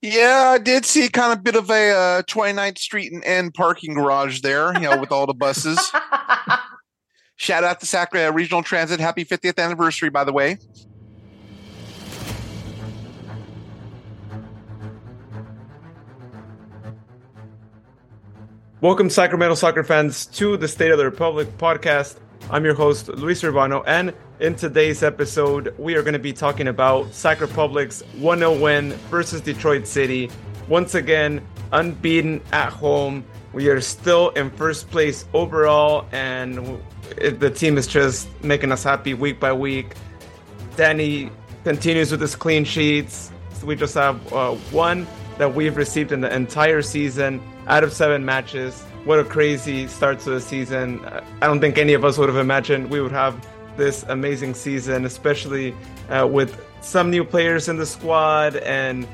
Yeah, I did see kind of bit of a uh, 29th Street and End parking garage there, you know, with all the buses. Shout out to Sacramento Regional Transit. Happy 50th anniversary, by the way. Welcome, Sacramento soccer fans, to the State of the Republic podcast. I'm your host, Luis Urbano, and in today's episode, we are going to be talking about Sac Republic's 1 0 win versus Detroit City. Once again, unbeaten at home. We are still in first place overall, and the team is just making us happy week by week. Danny continues with his clean sheets. We just have uh, one that we've received in the entire season out of seven matches. What a crazy start to the season. I don't think any of us would have imagined we would have this amazing season, especially uh, with some new players in the squad and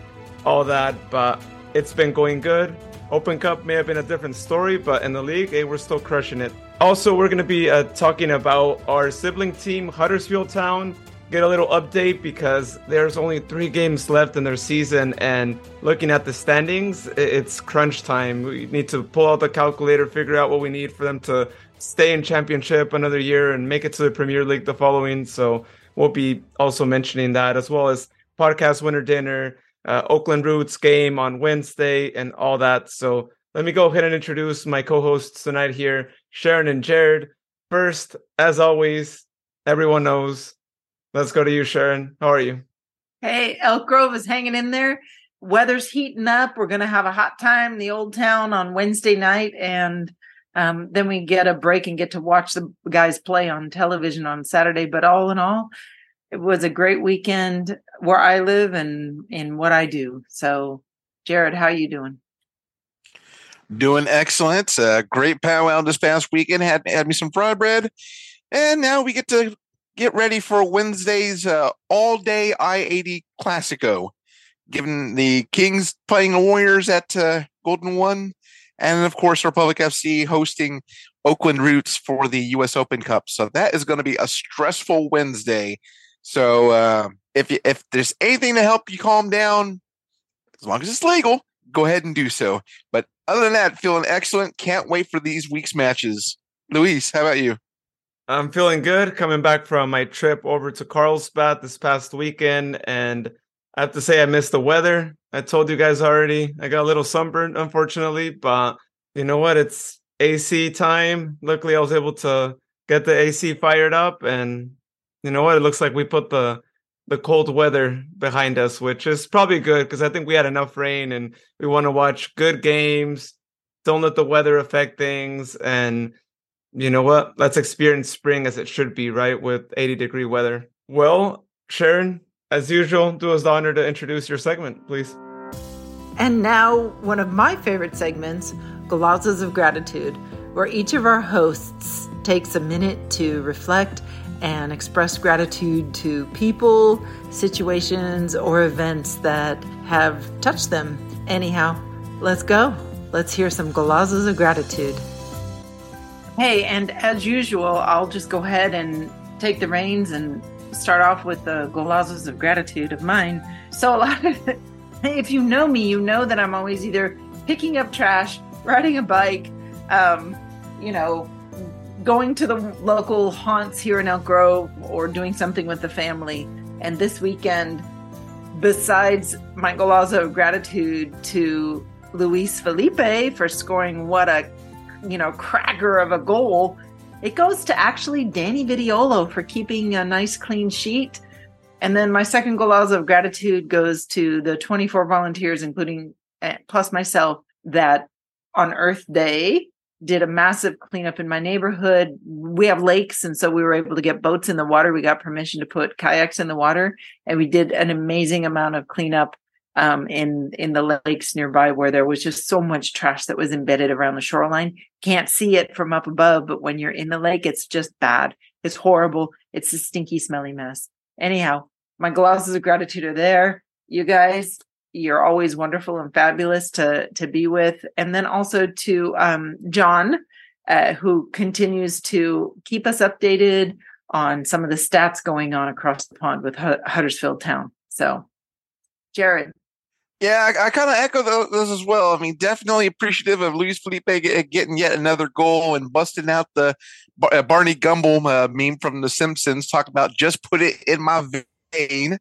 all that. But it's been going good. Open Cup may have been a different story, but in the league, hey, we're still crushing it. Also, we're going to be uh, talking about our sibling team, Huddersfield Town get a little update because there's only three games left in their season and looking at the standings it's crunch time. We need to pull out the calculator figure out what we need for them to stay in championship another year and make it to the premier league the following. So we'll be also mentioning that as well as podcast winner dinner uh, oakland roots game on wednesday and all that. So let me go ahead and introduce my co-hosts tonight here sharon and jared. First as always everyone knows Let's go to you, Sharon. How are you? Hey, Elk Grove is hanging in there. Weather's heating up. We're going to have a hot time in the old town on Wednesday night. And um, then we get a break and get to watch the guys play on television on Saturday. But all in all, it was a great weekend where I live and in what I do. So, Jared, how are you doing? Doing excellent. Uh, great powwow this past weekend. Had had me some fried bread, and now we get to get ready for Wednesday's uh, all day I 80 Classico, given the Kings playing the Warriors at uh, Golden One, and of course, Republic FC hosting Oakland Roots for the U.S. Open Cup. So that is going to be a stressful Wednesday. So uh, if you, if there's anything to help you calm down, as long as it's legal, go ahead and do so. But other than that, feeling excellent. Can't wait for these week's matches. Luis, how about you? I'm feeling good coming back from my trip over to Carlsbad this past weekend. And I have to say, I missed the weather. I told you guys already. I got a little sunburned, unfortunately, but you know what? It's AC time. Luckily, I was able to get the AC fired up. And you know what? It looks like we put the the cold weather behind us, which is probably good because I think we had enough rain and we want to watch good games. Don't let the weather affect things. And you know what? Let's experience spring as it should be, right? With 80 degree weather. Well, Sharon, as usual, do us the honor to introduce your segment, please. And now, one of my favorite segments, Golazos of Gratitude, where each of our hosts takes a minute to reflect and express gratitude to people, situations, or events that have touched them. Anyhow, let's go. Let's hear some Golazos of Gratitude. Hey, and as usual, I'll just go ahead and take the reins and start off with the golazos of gratitude of mine. So, a lot of, if you know me, you know that I'm always either picking up trash, riding a bike, um, you know, going to the local haunts here in Elk Grove, or doing something with the family. And this weekend, besides my golazo of gratitude to Luis Felipe for scoring what a you know, cracker of a goal. It goes to actually Danny Vitiello for keeping a nice clean sheet. And then my second golazo of gratitude goes to the 24 volunteers, including eh, plus myself, that on Earth Day did a massive cleanup in my neighborhood. We have lakes, and so we were able to get boats in the water. We got permission to put kayaks in the water, and we did an amazing amount of cleanup um, in in the lakes nearby where there was just so much trash that was embedded around the shoreline. Can't see it from up above, but when you're in the lake, it's just bad. It's horrible. It's a stinky, smelly mess. Anyhow, my golazos of gratitude are there. You guys, you're always wonderful and fabulous to to be with, and then also to um, John, uh, who continues to keep us updated on some of the stats going on across the pond with H- Huddersfield Town. So, Jared, Yeah, I, I kind of echo those, those, as well. I mean, definitely appreciative of Luis Felipe getting yet another goal and busting out the uh, Barney Gumble uh, meme from The Simpsons, talk about just put it in my vein.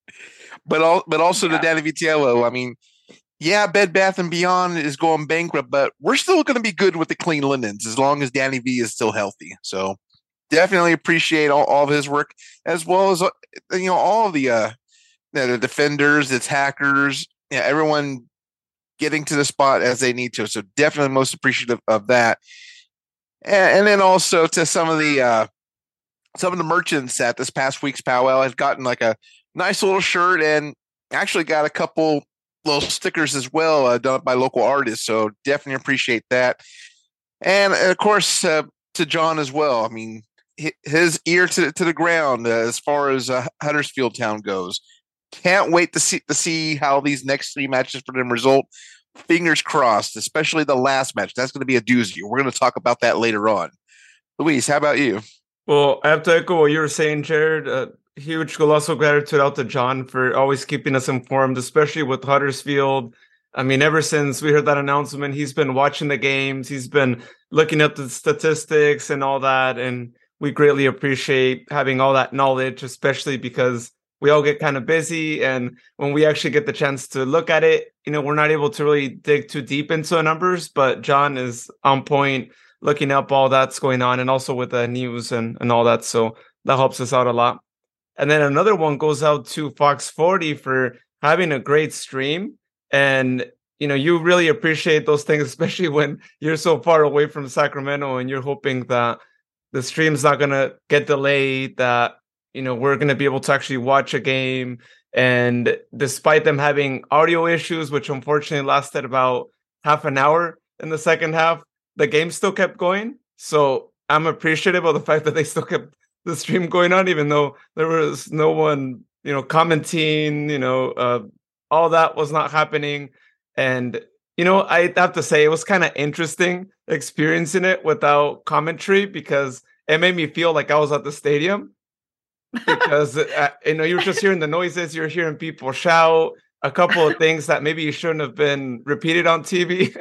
but all, but also yeah. to Danny Vitiello. I mean, yeah, Bed Bath and Beyond is going bankrupt, but we're still going to be good with the clean linens as long as Danny V is still healthy. So definitely appreciate all, all of his work as well as uh, you know all the uh the defenders, the attackers, yeah, everyone getting to the spot as they need to. So definitely most appreciative of that. And, and then also to some of the uh some of the merchants at this past week's powwow have gotten like a nice little shirt and actually got a couple little stickers as well uh, done by local artists. So definitely appreciate that. And of course, uh, to John as well. I mean, his ear to, to the ground uh, as far as uh, Huddersfield Town goes. Can't wait to see to see how these next three matches for them result. Fingers crossed, especially the last match. That's going to be a doozy. We're going to talk about that later on. Luis, how about you? Well, I have to echo what you were saying, Jared. Uh, huge colossal gratitude out to John for always keeping us informed, especially with Huddersfield. I mean, ever since we heard that announcement, he's been watching the games, he's been looking at the statistics and all that. And we greatly appreciate having all that knowledge, especially because we all get kind of busy. And when we actually get the chance to look at it, you know, we're not able to really dig too deep into the numbers, but John is on point looking up all that's going on and also with the news and, and all that. So that helps us out a lot. And then another one goes out to Fox 40 for having a great stream. And, you know, you really appreciate those things, especially when you're so far away from Sacramento and you're hoping that the stream's not going to get delayed, that, you know, we're going to be able to actually watch a game. And despite them having audio issues, which unfortunately lasted about half an hour in the second half, the game still kept going. So I'm appreciative of the fact that they still kept the stream going on, even though there was no one, you know, commenting, you know, uh, all that was not happening. And, you know, I have to say it was kind of interesting experiencing it without commentary because it made me feel like I was at the stadium. Because uh, you know you're just hearing the noises, you're hearing people shout, a couple of things that maybe you shouldn't have been repeated on TV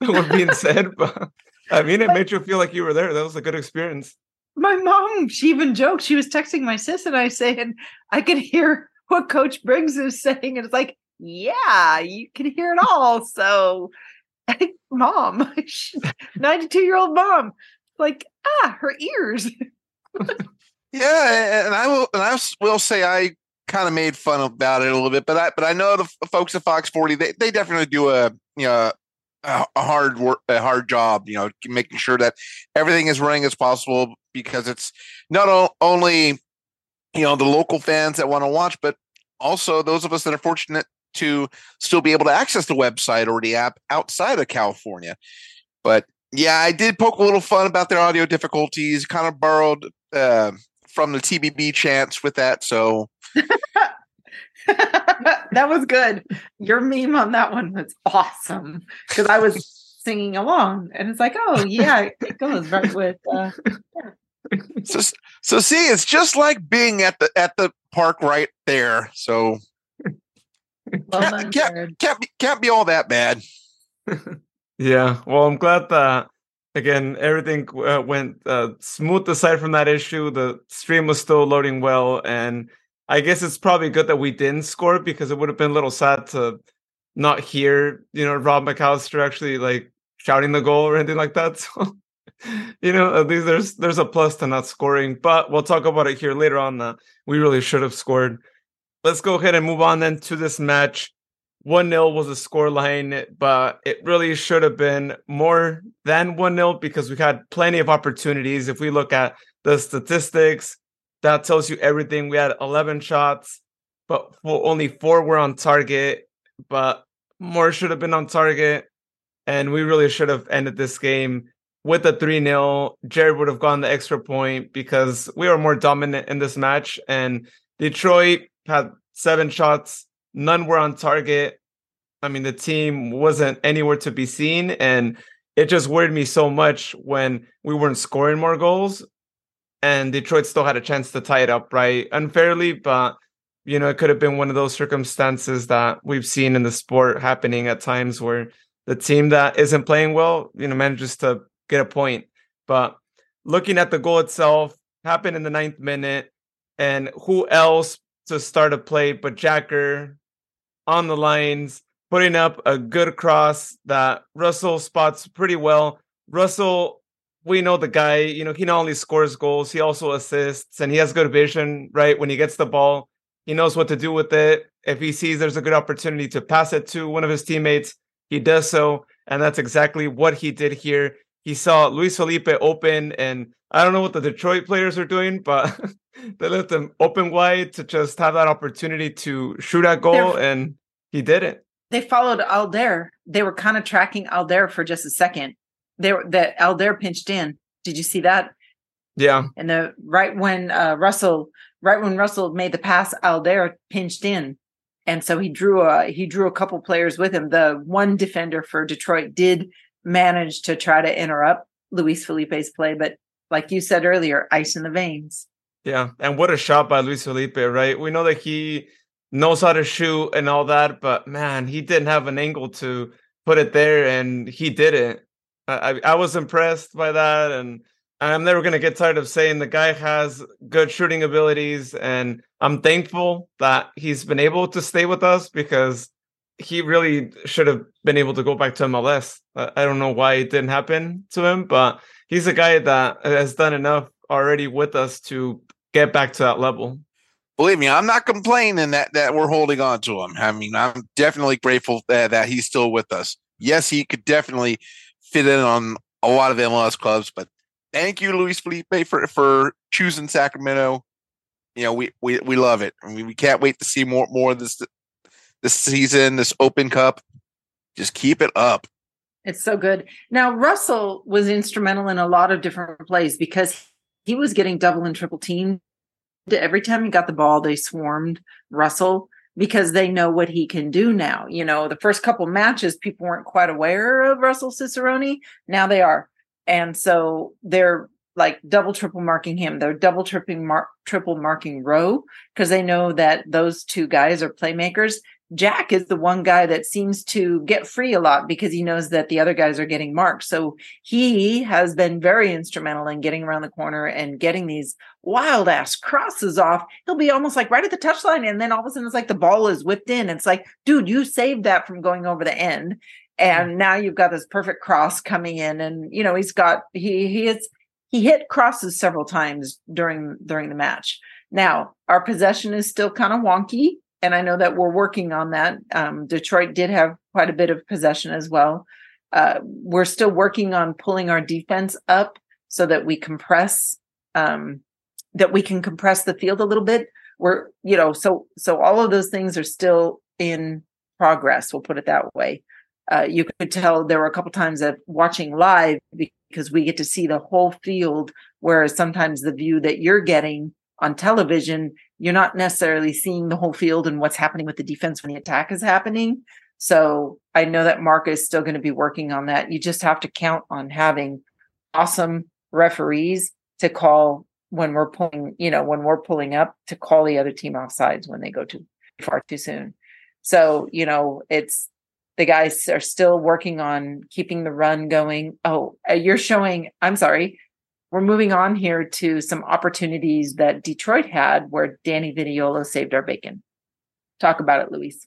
were being said, but I mean, it made you feel like you were there. That was a good experience my mom, she even joked. She was texting my sis and I saying, I could hear what Coach Briggs is saying. And it's like, yeah, you can hear it all. So, mom, 92 year old mom, like, ah, her ears. Yeah. And I will, and I will say, I kind of made fun about it a little bit, but I, but I know the folks at Fox 40, they, they definitely do a, you know, a, hard work, a hard job, you know, making sure that everything is running as possible because it's not only you know the local fans that want to watch, but also those of us that are fortunate to still be able to access the website or the app outside of California. But yeah, I did poke a little fun about their audio difficulties. Kind of borrowed uh, from the TBB chants with that, so. that was good. Your meme on that one was awesome because I was singing along, and it's like, oh yeah, it goes right with. Uh, so, so see, it's just like being at the at the park right there. So well can't, can't, can't, be, can't be all that bad. yeah. Well, I'm glad that again everything uh, went uh, smooth aside from that issue. The stream was still loading well, and I guess it's probably good that we didn't score because it would have been a little sad to not hear you know Rob McAllister actually like shouting the goal or anything like that. So you know, at least there's there's a plus to not scoring, but we'll talk about it here later on. That we really should have scored. Let's go ahead and move on then to this match. 1 0 was a score line, but it really should have been more than 1 0 because we had plenty of opportunities. If we look at the statistics, that tells you everything. We had 11 shots, but only four were on target, but more should have been on target. And we really should have ended this game with the 3 0, Jared would have gone the extra point because we were more dominant in this match. And Detroit had seven shots, none were on target. I mean, the team wasn't anywhere to be seen. And it just worried me so much when we weren't scoring more goals and Detroit still had a chance to tie it up, right? Unfairly, but you know, it could have been one of those circumstances that we've seen in the sport happening at times where the team that isn't playing well, you know, manages to get a point. But looking at the goal itself, happened in the ninth minute, and who else to start a play but Jack Gurr on the lines, putting up a good cross that Russell spots pretty well. Russell, we know the guy, you know, he not only scores goals, he also assists and he has good vision, right? When he gets the ball, he knows what to do with it. If he sees there's a good opportunity to pass it to one of his teammates, he does so. And that's exactly what he did here. He saw Luis Felipe open, and I don't know what the Detroit players are doing, but they left him open wide to just have that opportunity to shoot at goal, They're, and he didn't. They followed Alder. They were kind of tracking Alder for just a second. They were that Alder pinched in. Did you see that? Yeah. And the right when uh, Russell, right when Russell made the pass, Alder pinched in, and so he drew a he drew a couple players with him. The one defender for Detroit did manage to try to interrupt Luis Felipe's play, but like you said earlier, ice in the veins. Yeah, and what a shot by Luis Felipe, right? We know that he knows how to shoot and all that, but man, he didn't have an angle to put it there, and he did it. I, I was impressed by that, and I'm never gonna get tired of saying the guy has good shooting abilities, and I'm thankful that he's been able to stay with us because he really should have been able to go back to MLS. I don't know why it didn't happen to him, but he's a guy that has done enough already with us to get back to that level. Believe me, I'm not complaining that that we're holding on to him. I mean, I'm definitely grateful that, that he's still with us. Yes, he could definitely fit in on a lot of MLS clubs, but thank you, Luis Felipe, for for choosing Sacramento. You know, we we, we love it. I mean, we can't wait to see more more of this this season, this Open Cup. Just keep it up. It's so good. Now, Russell was instrumental in a lot of different plays because he was getting double and triple teamed. Every time he got the ball, they swarmed Russell because they know what he can do now. You know, the first couple matches, people weren't quite aware of Russell Cicerone. Now they are. And so they're like double triple marking him. They're double tripping mark triple marking Rowe because they know that those two guys are playmakers Jack is the one guy that seems to get free a lot because he knows that the other guys are getting marked. So he has been very instrumental in getting around the corner and getting these wild ass crosses off. He'll be almost like right at the touchline, and then all of a sudden it's like the ball is whipped in. It's like, dude, you saved that from going over the end. And now you've got this perfect cross coming in, and you know he's got he he is he hit crosses several times during during the match. Now our possession is still kind of wonky and I know that we're working on that. Um, Detroit did have quite a bit of possession as well. Uh, we're still working on pulling our defense up so that we compress, um, that we can compress the field a little bit. We're, you know, so so all of those things are still in progress. We'll put it that way. Uh, you could tell there were a couple times of watching live because we get to see the whole field, whereas sometimes the view that you're getting on television you're not necessarily seeing the whole field and what's happening with the defense when the attack is happening. So I know that Mark is still going to be working on that. You just have to count on having awesome referees to call when we're pulling, you know, when we're pulling up to call the other team off sides when they go too far too soon. So, you know, it's the guys are still working on keeping the run going. Oh, uh, you're showing, I'm sorry, we're moving on here to some opportunities that Detroit had where Danny Vitiello saved our bacon. Talk about it, Luis.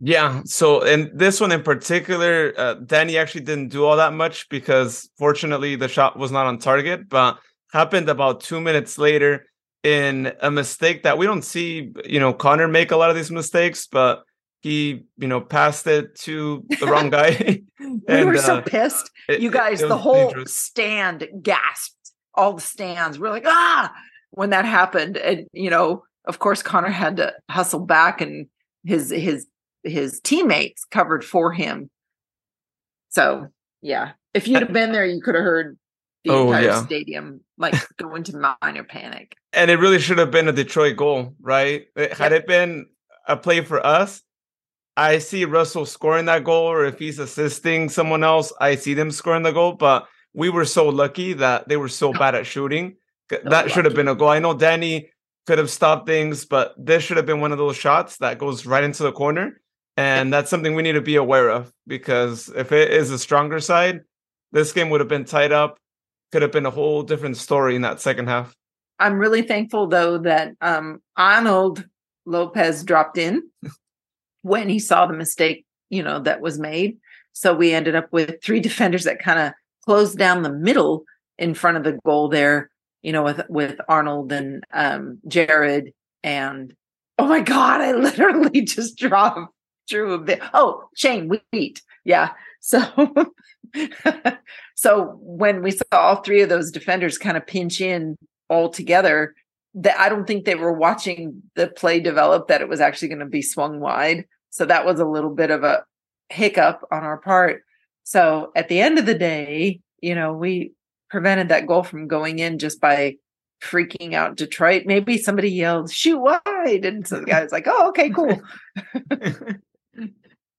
Yeah. So, and this one in particular, uh, Danny actually didn't do all that much because fortunately the shot was not on target, but happened about two minutes later in a mistake that we don't see, you know, Connor make a lot of these mistakes, but he, you know, passed it to the wrong guy. and, we were so uh, pissed. You guys, it, it the whole dangerous. stand gasped all the stands. We're like, ah, when that happened. And, you know, of course, Connor had to hustle back and his, his, his teammates covered for him. So yeah, if you'd have been there, you could have heard the oh, entire yeah. stadium like go into minor panic. And it really should have been a Detroit goal, right? Had it been a play for us, I see Russell scoring that goal, or if he's assisting someone else, I see them scoring the goal. But we were so lucky that they were so bad at shooting. That should have been a goal. I know Danny could have stopped things, but this should have been one of those shots that goes right into the corner. And that's something we need to be aware of because if it is a stronger side, this game would have been tied up, could have been a whole different story in that second half. I'm really thankful though that um, Arnold Lopez dropped in when he saw the mistake, you know, that was made. So we ended up with three defenders that kind of closed down the middle in front of the goal there, you know, with with Arnold and um, Jared and oh my god, I literally just dropped drew a bit. Oh, Shane Wheat, yeah. So, so when we saw all three of those defenders kind of pinch in all together, that I don't think they were watching the play develop that it was actually going to be swung wide. So that was a little bit of a hiccup on our part. So at the end of the day, you know, we prevented that goal from going in just by freaking out Detroit. Maybe somebody yelled, shoot wide. And so the guy was like, oh, okay, cool.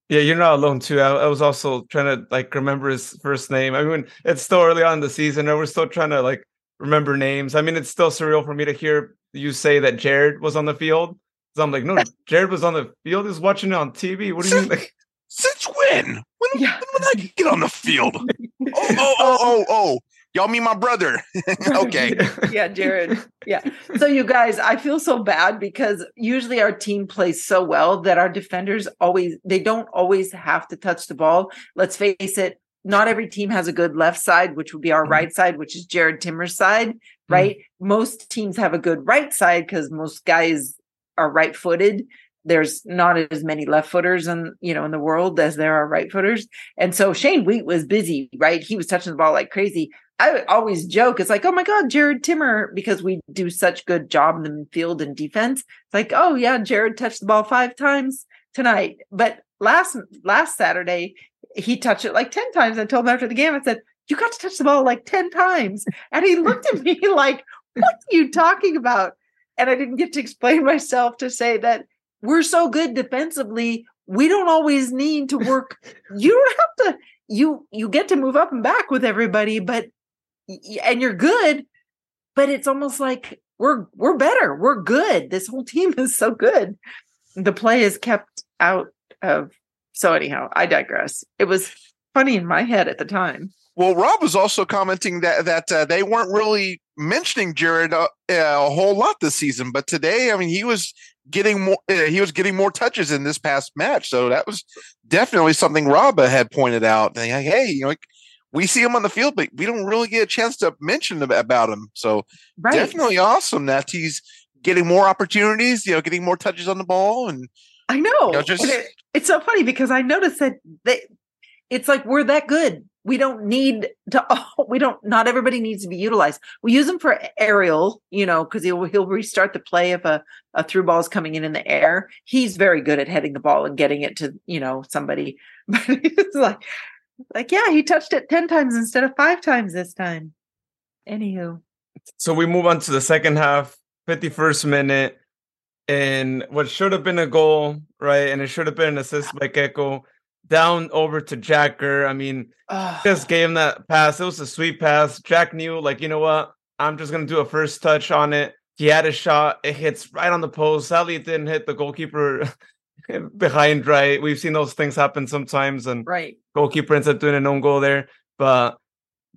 yeah, you're not alone too. I, I, was also trying to like remember his first name. I mean, it's still early on in the season and we're still trying to like remember names. I mean, it's still surreal for me to hear you say that Jared was on the field. So I'm like, no, Jared was on the field. He's watching it on TV. What do you mean? Like, since when? When, yeah. when would I get on the field? oh, oh, oh, oh, oh. Y'all mean my brother. okay. yeah, Jared. Yeah. So you guys, I feel so bad because usually our team plays so well that our defenders always they don't always have to touch the ball. Let's face it, not every team has a good left side, which would be our mm-hmm. right side, which is Jared Timmer's side, mm-hmm. right? Mm-hmm. Most teams have a good right side because most guys are right footed. There's not as many left footers in you know in the world as there are right footers. And so Shane Wheat was busy, right? He was touching the ball like crazy. I always joke, it's like, oh my God, Jared Timmer, because we do such good job in the field and defense. It's like, oh yeah, Jared touched the ball five times tonight. But last last Saturday, he touched it like 10 times. I told him after the game, I said, You got to touch the ball like 10 times. And he looked at me like, What are you talking about? And I didn't get to explain myself to say that we're so good defensively. We don't always need to work. you don't have to, you you get to move up and back with everybody, but and you're good, but it's almost like we're we're better. We're good. This whole team is so good. The play is kept out of so anyhow, I digress. It was funny in my head at the time. Well, Rob was also commenting that that uh, they weren't really mentioning Jared uh, a whole lot this season, but today, I mean, he was getting more. Uh, he was getting more touches in this past match, so that was definitely something Raba had pointed out. Like, hey, you know, we see him on the field, but we don't really get a chance to mention about him. So right. definitely awesome that he's getting more opportunities. You know, getting more touches on the ball and I know. You know just it, it's so funny because I noticed that they, it's like we're that good. We don't need to. Oh, we don't. Not everybody needs to be utilized. We use him for aerial, you know, because he'll he'll restart the play if a a through ball is coming in in the air. He's very good at heading the ball and getting it to you know somebody. But it's like, like yeah, he touched it ten times instead of five times this time. Anywho, so we move on to the second half, fifty first minute and what should have been a goal, right? And it should have been an assist by Keko down over to Jack Gurr. I mean, just gave him that pass. It was a sweet pass. Jack knew, like, you know what? I'm just gonna do a first touch on it. He had a shot. It hits right on the post. Sadly, it didn't hit the goalkeeper behind. Right, we've seen those things happen sometimes, and right goalkeeper ends up doing an own goal there, but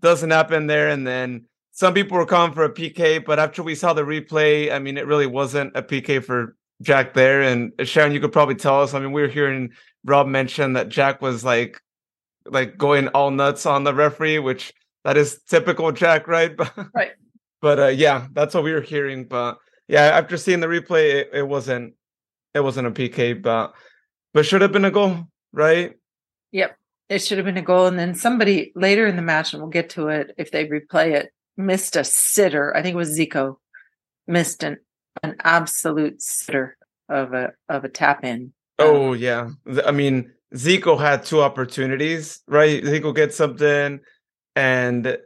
doesn't happen there. And then some people were calling for a PK, but after we saw the replay, I mean, it really wasn't a PK for Jack there. And uh, Sharon, you could probably tell us. I mean, we were hearing Rob mentioned that Jack was like, like going all nuts on the referee, which that is typical Jack, right? right. But uh, yeah, that's what we were hearing. But yeah, after seeing the replay, it, it wasn't, it wasn't a PK, but but should have been a goal, right? Yep, it should have been a goal. And then somebody later in the match, and we'll get to it if they replay it missed a sitter. I think it was Zico missed an an absolute sitter of a of a tap in. Oh yeah, I mean Zico had two opportunities, right? Zico gets something, and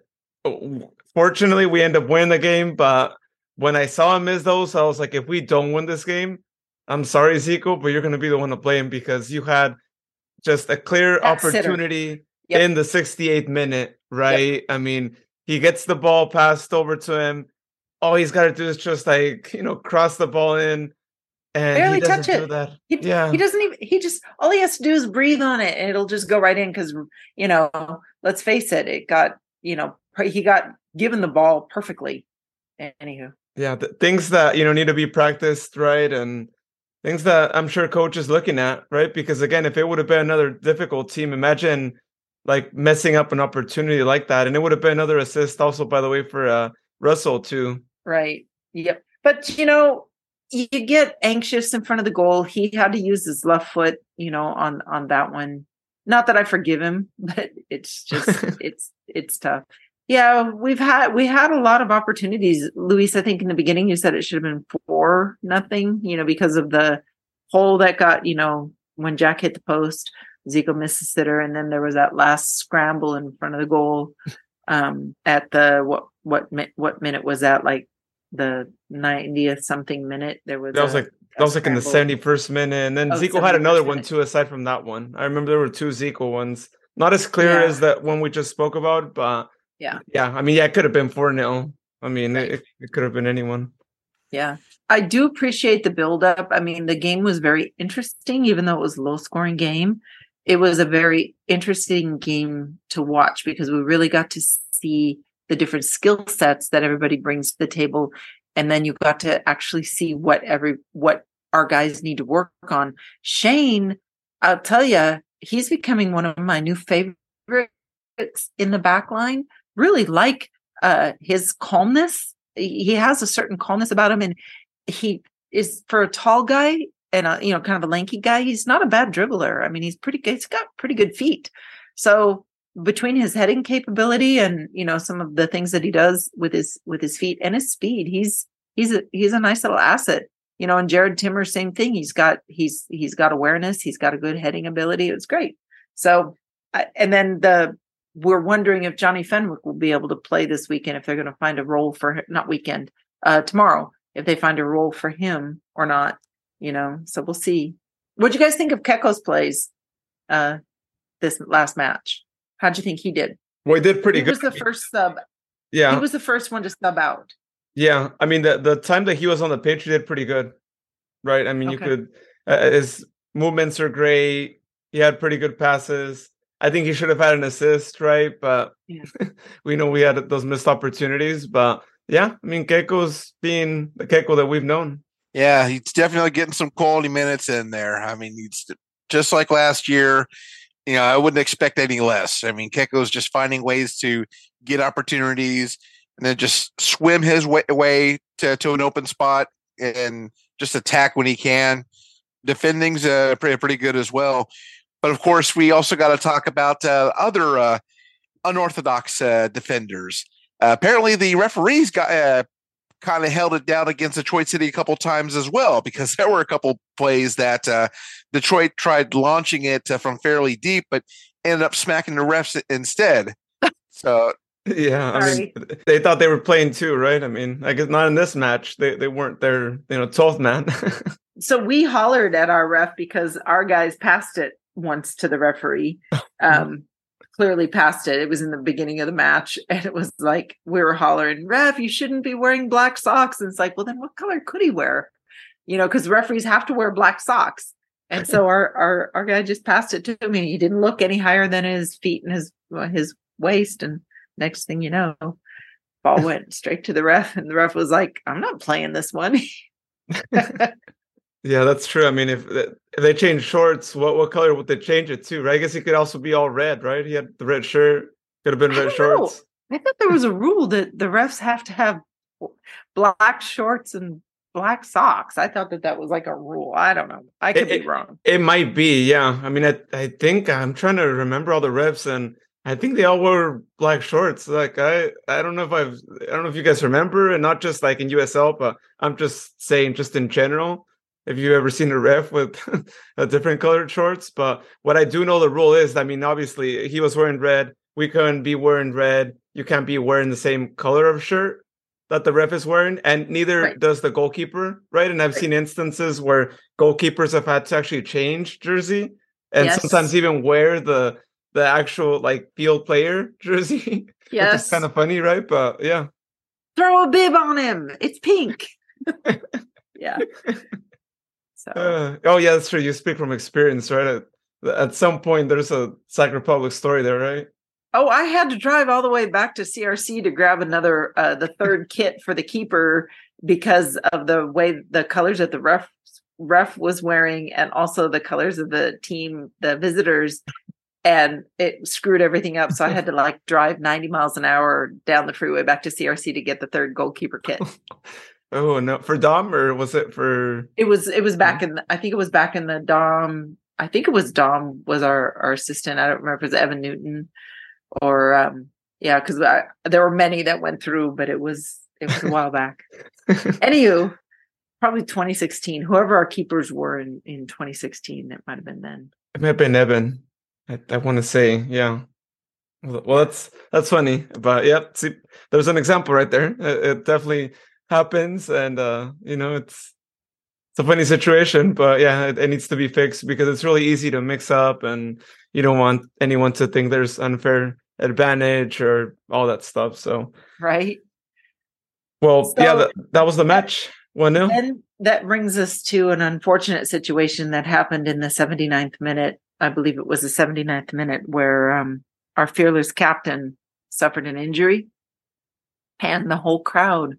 oh, fortunately we end up winning the game. But when I saw him miss those, I was like, if we don't win this game, I'm sorry, Zico, but you're going to be the one to blame because you had just a clear opportunity yep. in the 68th minute, right? Yep. I mean, he gets the ball passed over to him. all he's got to do is just like you know cross the ball in, and Barely he doesn't touch it. that. He, yeah, he doesn't even he just all he has to do is breathe on it and it'll just go right in because you know let's face it it got you know he got given the ball perfectly anywho yeah, th- things that you know need to be practiced, right, and things that I'm sure coach is looking at, right? Because again, if it would have been another difficult team, imagine like messing up an opportunity like that, and it would have been another assist, also by the way, for uh, Russell too. right yep but you know you get anxious in front of the goal. He had to use his left foot you know on on that one. Not that i forgive him but it's just it's it's tough. Yeah we've had we had a lot of opportunities. Luis i think in the beginning you said it should have been four nothing you know because of the hole that got you know when jack hit the post zico missed the sitter and then there was that last scramble in front of the goal um at the what what what minute was that? Like the 90th something minute there was That was a- like that was like in the 71st minute, and then Oh, Zico had another 71st one too. Aside from that one, I remember there were two Zico ones, not as clear Yeah. as that one we just spoke about, but Yeah. yeah. I mean, yeah, it could have been four 0 I mean, Right. it, it could have been anyone. Yeah. I do appreciate the build up. I mean, the game was very interesting, even though it was a low scoring game. It was a very interesting game to watch because we really got to see the different skill sets that everybody brings to the table. And then you got to actually see what every what our guys need to work on. Shane, I'll tell you, he's becoming one of my new favorites in the back line. Really like uh his calmness. He has a certain calmness about him and he is for a tall guy and a you know kind of a lanky guy he's not a bad dribbler i mean he's pretty good he's got pretty good feet so between his heading capability and you know some of the things that he does with his with his feet and his speed he's he's a he's a nice little asset. You know and jared timmer same thing. He's got he's he's got awareness. He's got a good heading ability. It's great. So and then the we're wondering if johnny fenwick will be able to play this weekend if they're going to find a role for him not weekend uh tomorrow if they find a role for him or not you know? So we'll see. What do you guys think of keko's plays uh this last match how'd you think he did Well, he did pretty he good. He was the first sub yeah, he was the first one to sub out yeah. I mean, the the time that he was on the pitch, he did pretty good, right? I mean, you could uh, his movements are great. He had pretty good passes. I think he should have had an assist, right? But Yeah. we know we had those missed opportunities. But yeah, I mean, Keko's being the Keiko that we've known. Yeah, he's definitely getting some quality minutes in there. I mean, he's just like last year. You know, I wouldn't expect any less. I mean, Keko's just finding ways to get opportunities and then just swim his way, way to, to an open spot and just attack when he can. Defending's uh, pretty pretty good as well. But of course, we also got to talk about uh, other uh, unorthodox uh, defenders. Uh, apparently, the referees got uh, kind of held it down against Detroit City a couple times as well, because there were a couple plays that uh, Detroit tried launching it uh, from fairly deep, but ended up smacking the refs instead. So Yeah, I mean, they thought they were playing too, right? I mean, I guess not in this match. They they weren't their you know twelfth man. so we hollered at our ref because our guys passed it once to the referee um clearly passed it. It was in the beginning of the match and it was like we were hollering ref you shouldn't be wearing black socks. And it's like well then what color could he wear? You know because referees have to wear black socks. And so our our our guy just passed it to me. He didn't look any higher than his feet and his his waist. And next thing you know ball went straight to the ref. And the ref was like i'm not playing this one yeah, that's true. I mean, if eh, if they change shorts, what what color would they change it to? Right? I guess he could also be all red, right? He had the red shirt. Could have been red know. shorts. I thought there was a rule that the refs have to have black shorts and black socks. I thought that that was like a rule. I don't know. I could It- be wrong. It might be, yeah. I mean, I I think I'm trying to remember all the refs, and I think they all wore black shorts. Like I I don't know if I've I don't know if you guys remember, and not just like in USL, but I'm just saying just in general. If you ever seen a ref with a different colored shorts, but what I do know the rule is, I mean, obviously he was wearing red. We couldn't be wearing red. You can't be wearing the same color of shirt that the ref is wearing, and neither Right. does the goalkeeper, right? And I've Right. seen instances where goalkeepers have had to actually change jersey and Yes. sometimes even wear the the actual like field player jersey, which Yes. is kind of funny, right? But yeah, throw a bib on him. It's pink. yeah. So. Uh, oh yeah, that's true. You speak from experience, right? At, at some point, there's a Sac Republic story there, right? Oh, I had to drive all the way back to CRC to grab another, uh, the third kit for the keeper because of the way the colors that the ref ref was wearing, and also the colors of the team, the visitors, and it screwed everything up. So I had to like drive 90 miles an hour down the freeway back to CRC to get the third goalkeeper kit. oh no, for Dom or was it for? It was. It was back in. The, I think it was back in the Dom. I think it was Dom was our our assistant. I don't remember if it was Evan Newton or um yeah, because there were many that went through, but it was it was a while back. Anywho, probably 2016. Whoever our keepers were in in 2016, it might have been then. It might have been Evan. I, I want to say, yeah. Well, that's that's funny, but yeah. See, there's an example right there. It, it definitely happens, and uh, you know, it's it's a funny situation, but yeah, it, it, needs to be fixed because it's really easy to mix up, and you don't want anyone to think there's unfair advantage or all that stuff. So right. Well, so, yeah, that, that was the match. One nil. And that brings us to an unfortunate situation that happened in the 79th minute. I believe it was the 79th minute where um, our fearless captain suffered an injury, and the whole crowd.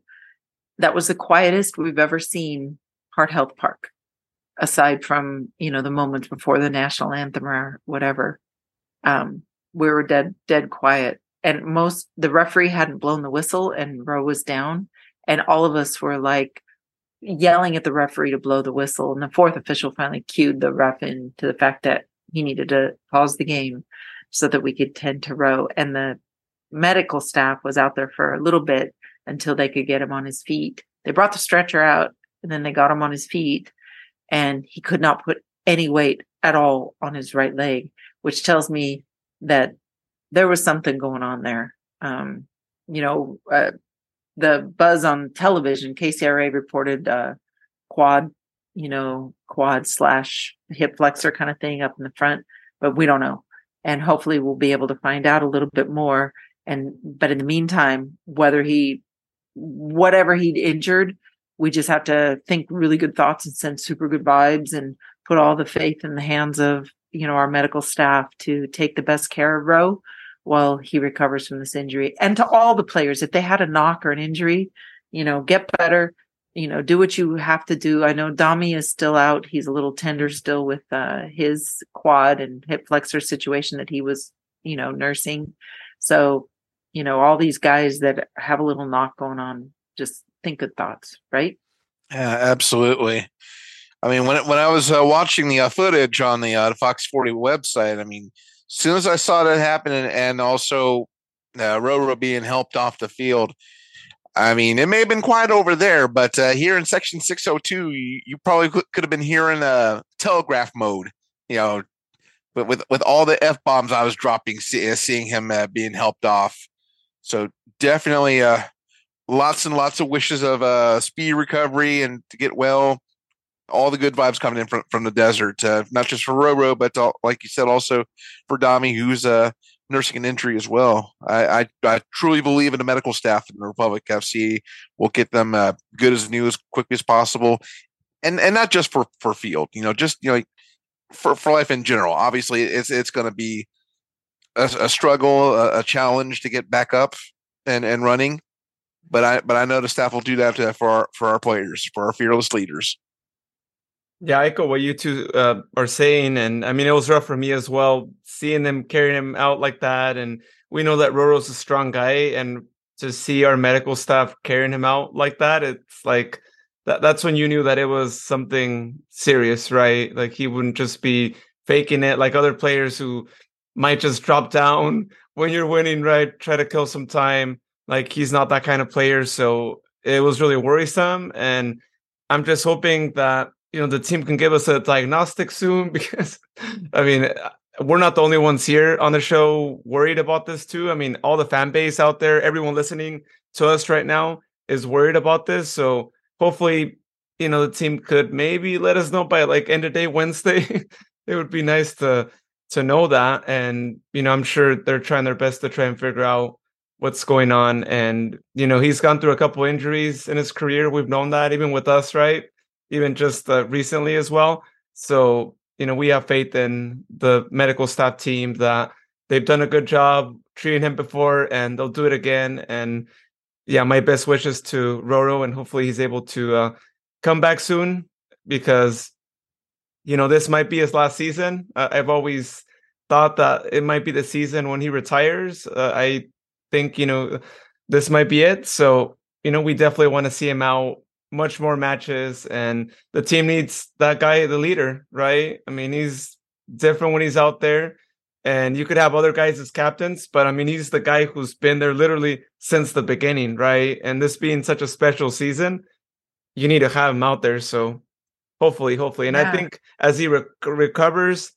That was the quietest we've ever seen Heart Health Park, aside from you know the moments before the national anthem or whatever. Um, we were dead dead quiet. And most the referee hadn't blown the whistle and row was down. And all of us were like yelling at the referee to blow the whistle. And the fourth official finally cued the ref in to the fact that he needed to pause the game so that we could tend to row and the medical staff was out there for a little bit until they could get him on his feet they brought the stretcher out and then they got him on his feet and he could not put any weight at all on his right leg which tells me that there was something going on there. Um, you know, uh, the buzz on television, KCRA reported uh, quad, you know, quad slash hip flexor kind of thing up in the front, but we don't know. And hopefully we'll be able to find out a little bit more. And, but in the meantime, whether he, whatever he'd injured, we just have to think really good thoughts and send super good vibes and put all the faith in the hands of you know our medical staff to take the best care of Rowe while he recovers from this injury. And to all the players, if they had a knock or an injury, you know, get better. You know, do what you have to do. I know Dami is still out. He's a little tender still with uh, his quad and hip flexor situation that he was, you know, nursing. So, you know, all these guys that have a little knock going on, just think good thoughts, right? Yeah, absolutely. I mean, when when I was uh, watching the uh, footage on the uh, Fox 40 website, I mean, as soon as I saw that happen, and, and also uh, Roro being helped off the field, I mean, it may have been quiet over there, but uh, here in Section 602, you, you probably could, could have been hearing uh, telegraph mode, you know, with with, with all the f bombs I was dropping, see, uh, seeing him being helped off. So definitely, uh, lots and lots of wishes of uh, recovery and to get well all the good vibes coming in from, from the desert, uh, not just for Roro, but all, like you said, also for Dami, who's uh, nursing an injury as well. I, I, I, truly believe in the medical staff in the Republic FC. We'll get them uh, good as new as quickly as possible, and and not just for for field, you know, just you know, for for life in general. Obviously, it's it's going to be a, a struggle, a, a, challenge to get back up and and running. But I but I know the staff will do that for our for our players, for our fearless leaders. Yeah, I echo what you two uh, are saying, and I mean it was rough for me as well, seeing them carrying him out like that. And we know that Roro's a strong guy, and to see our medical staff carrying him out like that, it's like that. That's when you knew that it was something serious, right? Like he wouldn't just be faking it, like other players who might just drop down when you're winning, right? Try to kill some time. Like he's not that kind of player, so it was really worrisome, and I'm just hoping that you know the team can give us a diagnostic soon because i mean uh, we're not the only ones here on the show worried about this too i mean all the fan base out there everyone listening to us right now is worried about this so hopefully you know the team could maybe let us know by like end of day wednesday it would be nice to to know that and you know i'm sure they're trying their best to try and figure out what's going on. And you know, he's gone through a couple injuries in his career. We've known that even with us, right? Even just uh, recently as well. So you know, we have faith in the medical staff team that they've done a good job treating him before, and they'll do it again. And yeah, my best wishes to Roro, and hopefully he's able to uh, come back soon because you know this might be his last season. Uh, I've always thought that it might be the season when he retires. Uh, I think you know this might be it. So you know we definitely want to see him out much more matches, and the team needs that guy, the leader, right? I mean, he's different when he's out there. And you could have other guys as captains, but I mean, he's the guy who's been there literally since the beginning, right? And this being such a special season, you need to have him out there. So hopefully, hopefully. And yeah. I think as he re- recovers,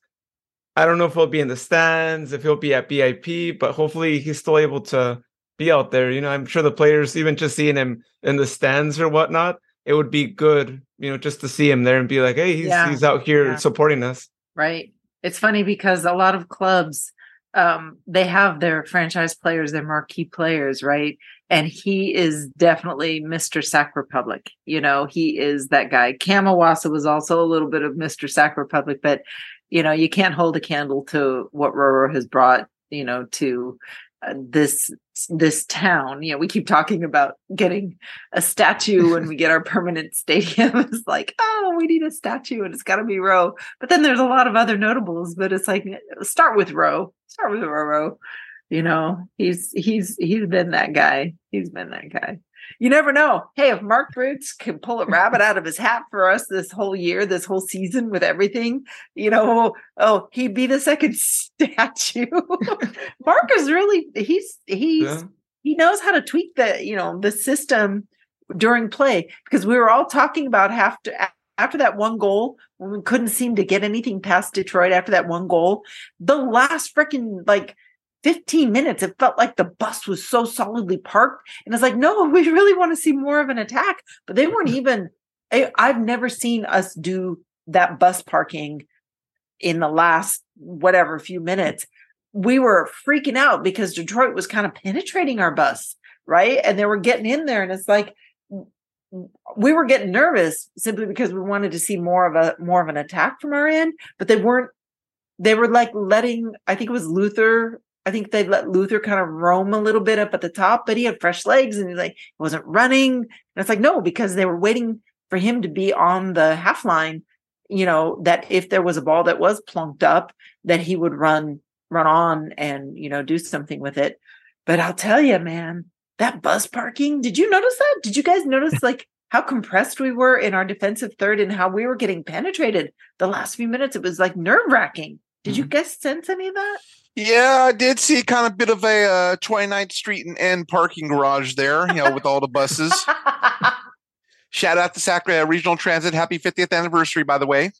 I don't know if he'll be in the stands, if he'll be at BIP, but hopefully he's still able to be out there. You know, I'm sure the players, even just seeing him in the stands or whatnot, it would be good, you know, just to see him there and be like, hey, he's yeah. he's out here yeah. supporting us. Right. It's funny because a lot of clubs um, they have their franchise players, their marquee players, right? And he is definitely Mr. Sac Republic. You know, he is that guy. Cam Iwasa was also a little bit of Mr. Sac Republic, but you know, you can't hold a candle to what Roro has brought, you know, to uh, this this town. You know, we keep talking about getting a statue when we get our permanent stadium. it's like, oh, we need a statue, and it's got to be Rowe. But then there's a lot of other notables. But it's like, start with Rowe. Start with Rowe. You know, he's he's he's been that guy. He's been that guy you never know. Hey, if Mark Briggs can pull a rabbit out of his hat for us this whole year, this whole season with everything, you know, oh, he'd be the second statue. Mark is really he's he's yeah. he knows how to tweak the, you know, the system during play because we were all talking about after after that one goal when we couldn't seem to get anything past Detroit after that one goal, the last freaking like 15 minutes, it felt like the bus was so solidly parked. And it's like, no, we really want to see more of an attack. But they weren't even, I, I've never seen us do that bus parking in the last whatever few minutes. We were freaking out because Detroit was kind of penetrating our bus, right? And they were getting in there. And it's like, we were getting nervous simply because we wanted to see more of a more of an attack from our end, but they weren't they were like letting I think it was Luther I think they let Luther kind of roam a little bit up at the top, but he had fresh legs and he like he wasn't running. And it's like, no, because they were waiting for him to be on the half line, you know, that if there was a ball that was plunked up, that he would run, run on and, you know, do something with it. But I'll tell you, man, that bus parking, did you notice that? Did you guys notice like how compressed we were in our defensive third and how we were getting penetrated the last few minutes? It was like nerve wracking. Did mm-hmm. you guys sense any of that? Yeah, I did see kind of bit of a uh, 29th Street and End parking garage there, you know, with all the buses. Shout out to Sacramento Regional Transit. Happy 50th anniversary, by the way.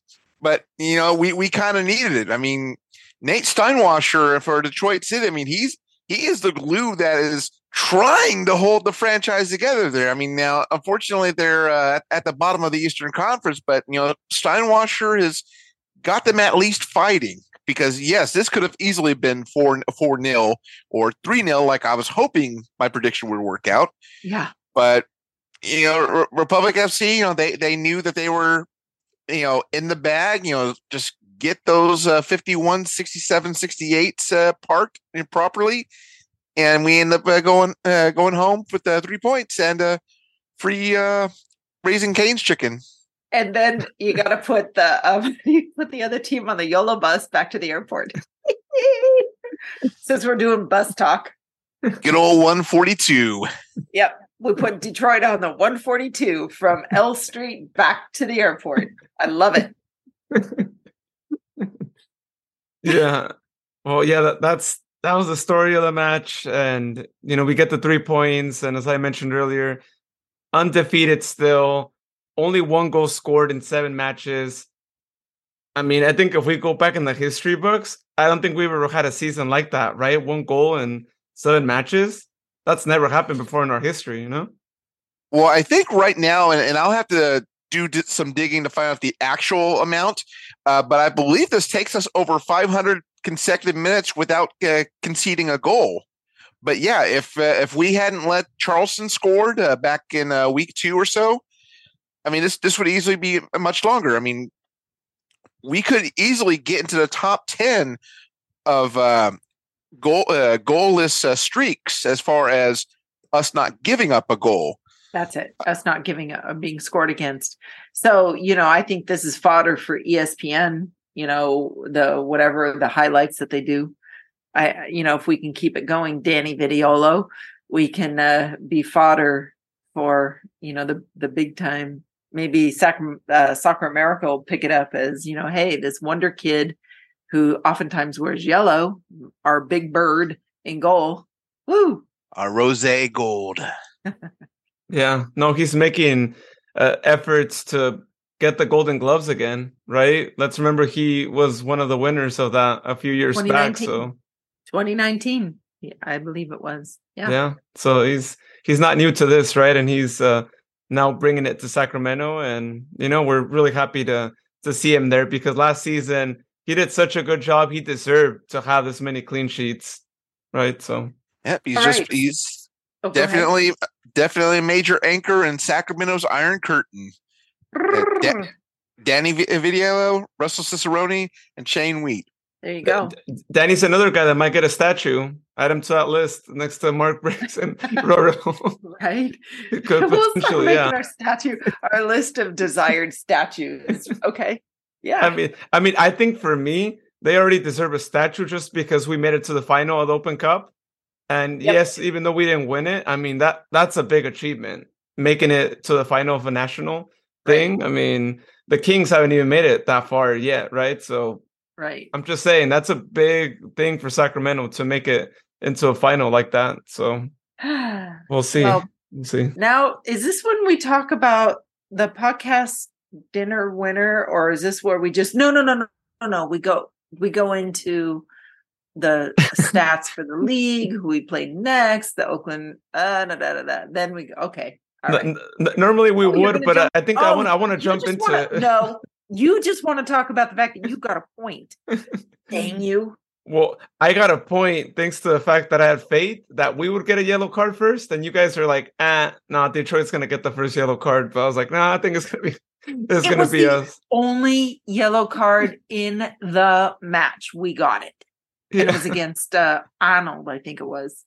But, you know, we, we kind of needed it. I mean, Nate Steinwascher for Detroit City, I mean, he's he is the glue that is trying to hold the franchise together there. I mean, now, unfortunately, they're uh, at the bottom of the Eastern Conference, but, you know, Steinwascher has got them at least fighting because yes, this could have easily been four four nil or three nil, like I was hoping my prediction would work out. Yeah, but you know, Re- Republic FC, you know, they they knew that they were, you know, in the bag. You know, just get those uh, 51, 67, 68 uh, parked properly, and we end up uh, going uh, going home with the three points and uh, free uh, Raising Cane's chicken and then you got to put the um, you put the other team on the YOLO bus back to the airport. Since we're doing bus talk. Good old 142. Yep. We put Detroit on the 142 from L Street back to the airport. I love it. yeah. Well, yeah, that, that's that was the story of the match. And you know, we get the three points. And as I mentioned earlier, undefeated still only one goal scored in seven matches. I mean, I think if we go back in the history books, I don't think we've ever had a season like that, right? One goal in seven matches. That's never happened before in our history, you know? Well, I think right now, and, and I'll have to do some digging to find out the actual amount, uh, but I believe this takes us over 500 consecutive minutes without uh, conceding a goal. but yeah, if uh, if we hadn't let Charleston scored uh, back in uh, week two or so, I mean this this would easily be much longer. I mean, we could easily get into the top ten of uh, goal uh, goalless uh, streaks as far as us not giving up a goal. That's it. Us not giving up, being scored against. So you know, I think this is fodder for ESPN. You know, the whatever the highlights that they do. I, you know, if we can keep it going, Danny Vitiello, we can uh, be fodder for you know the the big time. Maybe Soccer, uh, Soccer America will pick it up as you know, hey, this wonder kid who oftentimes wears yellow, our big bird in goal. Woo! Our rose gold. yeah, no, he's making uh, efforts to get the Golden Gloves again, right? Let's remember he was one of the winners of that a few years back. So 2019, I believe it was. Yeah. Yeah. So he's he's not new to this, right? And he's uh, now bringing it to Sacramento, and you know we're really happy to to see him there because last season he did such a good job. He deserved to have this many clean sheets, right? So yep, he's All just right. he's oh, definitely definitely a major anchor in Sacramento's Iron Curtain. Da- Danny Vitiello, Russell Cicerone, and Shane Wheat. There you go. Danny's another guy that might get a statue. Add him to that list next to Mark Briggs and Roro. right. Could we'll potentially, making yeah. our statue, our list of desired statues. Okay. Yeah. I mean, I mean, I think for me, they already deserve a statue just because we made it to the final of the Open Cup. And yep. yes, even though we didn't win it, I mean that that's a big achievement. Making it to the final of a national thing. Right. I mean, the Kings haven't even made it that far yet, right? So Right. I'm just saying that's a big thing for Sacramento to make it into a final like that. So we'll see. Well, we'll see. Now, is this when we talk about the podcast dinner winner, or is this where we just no no no no no no we go we go into the stats for the league, who we played next, the Oakland, uh, da, da, da, da. then we go, okay. Right. N- normally we oh, would, but jump- I think oh, I want I want to jump into wanna, no. You just want to talk about the fact that you've got a point. Dang you. Well, I got a point thanks to the fact that I had faith that we would get a yellow card first, and you guys are like, "Ah, no, nah, Detroit's gonna get the first yellow card." But I was like, "Nah, I think it's gonna be, it's it gonna be us." Only yellow card in the match. We got it. Yeah. It was against uh, Arnold, I think it was.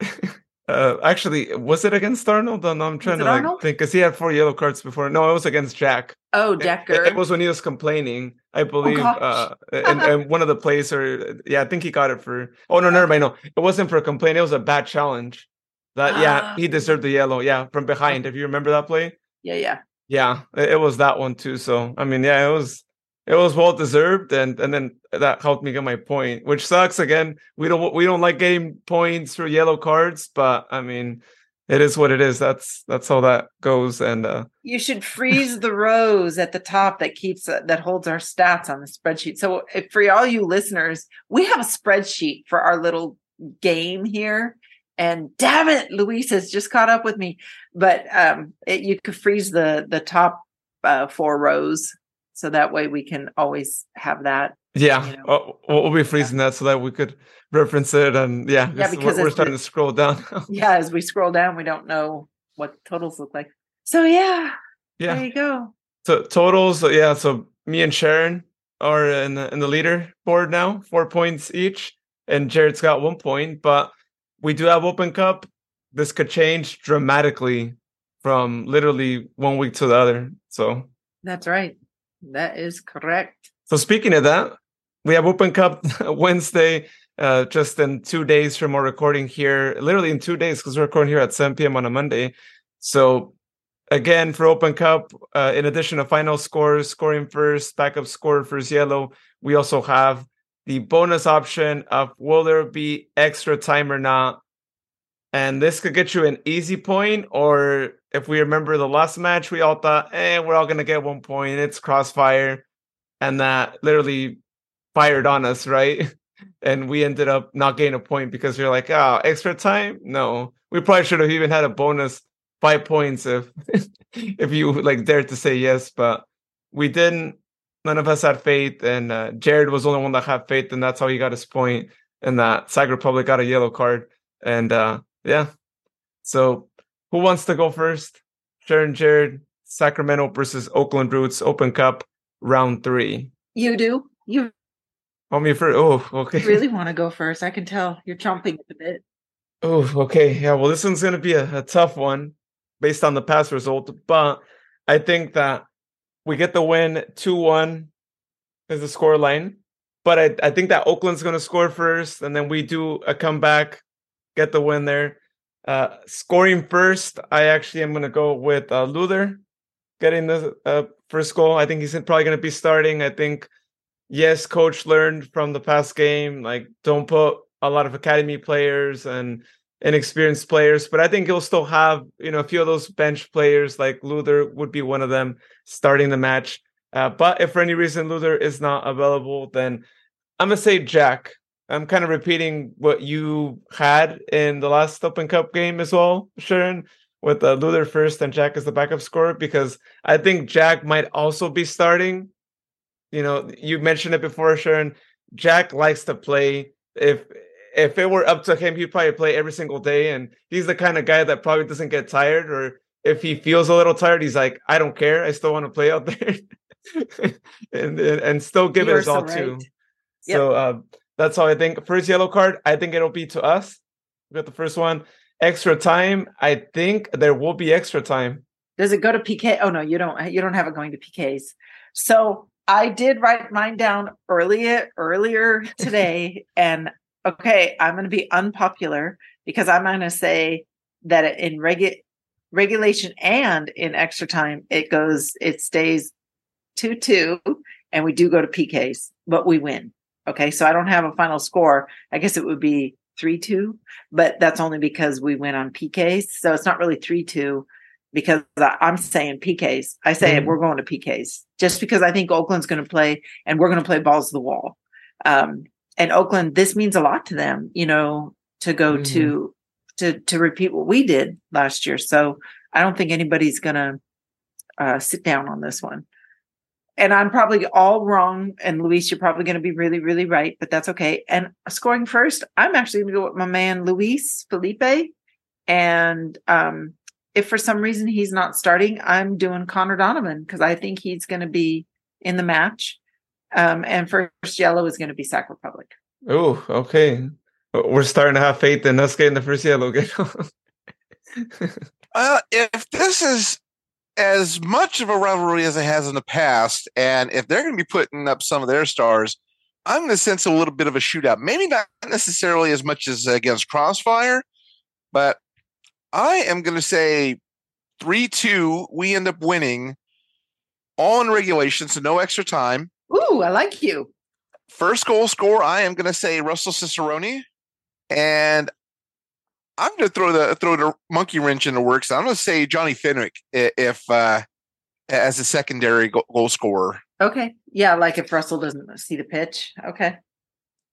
Uh, actually, was it against Arnold? No, I'm trying to like Arnold? think because he had four yellow cards before. No, it was against Jack. Oh, Decker. It, it was when he was complaining, I oh, believe. Oh, uh, and, and one of the plays, or yeah, I think he got it for. Oh no, never mind. No, it wasn't for a complaint. It was a bad challenge. That yeah, he deserved the yellow. Yeah, from behind. If you remember that play. Yeah, yeah. Yeah, it, it was that one too. So I mean, yeah, it was it was well deserved, and and then that helped me get my point, which sucks. Again, we don't we don't like getting points for yellow cards, but I mean, it is what it is. That's that's how that goes. And uh, you should freeze the rows at the top that keeps uh, that holds our stats on the spreadsheet. So if, for all you listeners, we have a spreadsheet for our little game here. And damn it, Luis has just caught up with me. But um, it, you could freeze the the top uh, four rows so that way we can always have that yeah you know, we'll be freezing yeah. that so that we could reference it and yeah, yeah because we're, we're starting to scroll down yeah as we scroll down we don't know what totals look like. So yeah yeah. there you go. So totals yeah so me and sharon are in the, in the leader board now four points each and jared's got one point but we do have open cup. This could change dramatically from literally one week to the other so. That's right that is correct. So speaking of that, we have Open Cup Wednesday, uh, just in two days from our recording here, literally in two days because we're recording here at 7 p.m. on a Monday. So again, for Open Cup, uh, in addition to final scores, scoring first, backup score first yellow, we also have the bonus option of will there be extra time or not. And this could get you an easy point or if we remember the last match, we all thought, eh, we're all gonna get one point. It's crossfire, and that literally fired on us, right? and we ended up not getting a point because are like, oh, extra time? No, we probably should have even had a bonus five points if if you like dared to say yes, but we didn't. None of us had faith, and uh, Jared was the only one that had faith, and that's how he got his point. And that Sac Republic got a yellow card. And uh yeah. So who wants to go first? Sharon Jared, Sacramento versus Oakland Roots Open Cup round three. You do. You Want me first? Oh, okay. really want to go first. I can tell you're chomping a bit. Oh, okay. Yeah, well, this one's going to be a, a tough one based on the past result, but I think that we get the win 2 1 is the score line. But I, I think that Oakland's going to score first, and then we do a comeback, get the win there. Uh, scoring first, I actually am going to go with uh, Luther getting the uh, first goal. I think he's probably going to be starting. I think, yes, coach learned from the past game, like, don't put a lot of academy players and inexperienced players, but I think he'll still have you know a few of those bench players like Luther would be one of them starting the match. Uh, but if for any reason Luther is not available, then I'm gonna say Jack. I'm kind of repeating what you had in the last Open Cup game as well, Sharon, with uh, Luther first and Jack as the backup scorer, because I think Jack might also be starting. You know, you mentioned it before, Sharon. Jack likes to play. If if it were up to him, he'd probably play every single day. And he's the kind of guy that probably doesn't get tired, or if he feels a little tired, he's like, I don't care. I still want to play out there, and, and, and still give You it his all right. too. Yep. So uh, that's how I think. First yellow card, I think it'll be to us. We got the first one. Extra time, I think there will be extra time. Does it go to PK? Oh no, you don't. You don't have it going to PKs. So I did write mine down earlier earlier today, and okay, I'm going to be unpopular because I'm going to say that in regu- regulation and in extra time, it goes, it stays two two, and we do go to PKs, but we win. Okay, so I don't have a final score. I guess it would be three two, but that's only because we went on PKs. So it's not really three two because I- I'm saying PKs. I say Mhm. we're going to PKs just because I think Oakland's going to play and we're going to play balls to the wall. Um, and Oakland, this means a lot to them, you know, to go Mhm. to to to repeat what we did last year. So I don't think anybody's going to uh, sit down on this one. And I'm probably all wrong. And Luis, you're probably going to be really, really right, but that's okay. And scoring first, I'm actually going to go with my man Luis Felipe. And um, if for some reason he's not starting, I'm doing Connor Donovan because I think he's going to be in the match. Um, and first yellow is going to be Sac Republic. Oh, okay. We're starting to have faith in us getting the first yellow. Uh, if this is as much of a rivalry as it has in the past, and if they're going to be putting up some of their stars, I'm going to sense a little bit of a shootout. Maybe not necessarily as much as against Crossfire, but I am going to say 3 2. We end up winning all in regulation, so no extra time. Ooh, I like you. First goal score, I am going to say Russell Cicerone, and I'm going to throw the throw the monkey wrench in the works. I'm going to say Johnny Fenwick if uh, as a secondary goal scorer. Okay. Yeah, like if Russell doesn't see the pitch. Okay.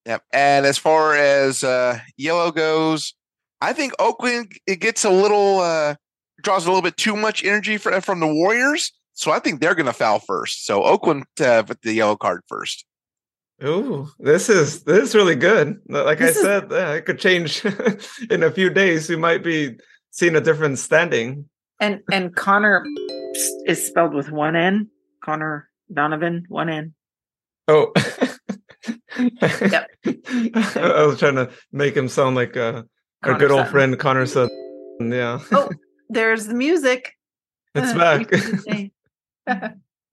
Yep. And as far as uh, yellow goes, I think Oakland it gets a little uh, draws a little bit too much energy fr- from the Warriors, so I think they're going to foul first. So Oakland uh, with the yellow card first. Ooh, this is this is really good. Like This I is- said, yeah, it could change in a few days. We might be seeing a different standing. And and Connor is spelled with one N. Connor Donovan, one N. Oh, Yep. I was trying to make him sound like uh, our good old Sutton. friend Connor said. Yeah, Oh, there's the music. it's back. we should say.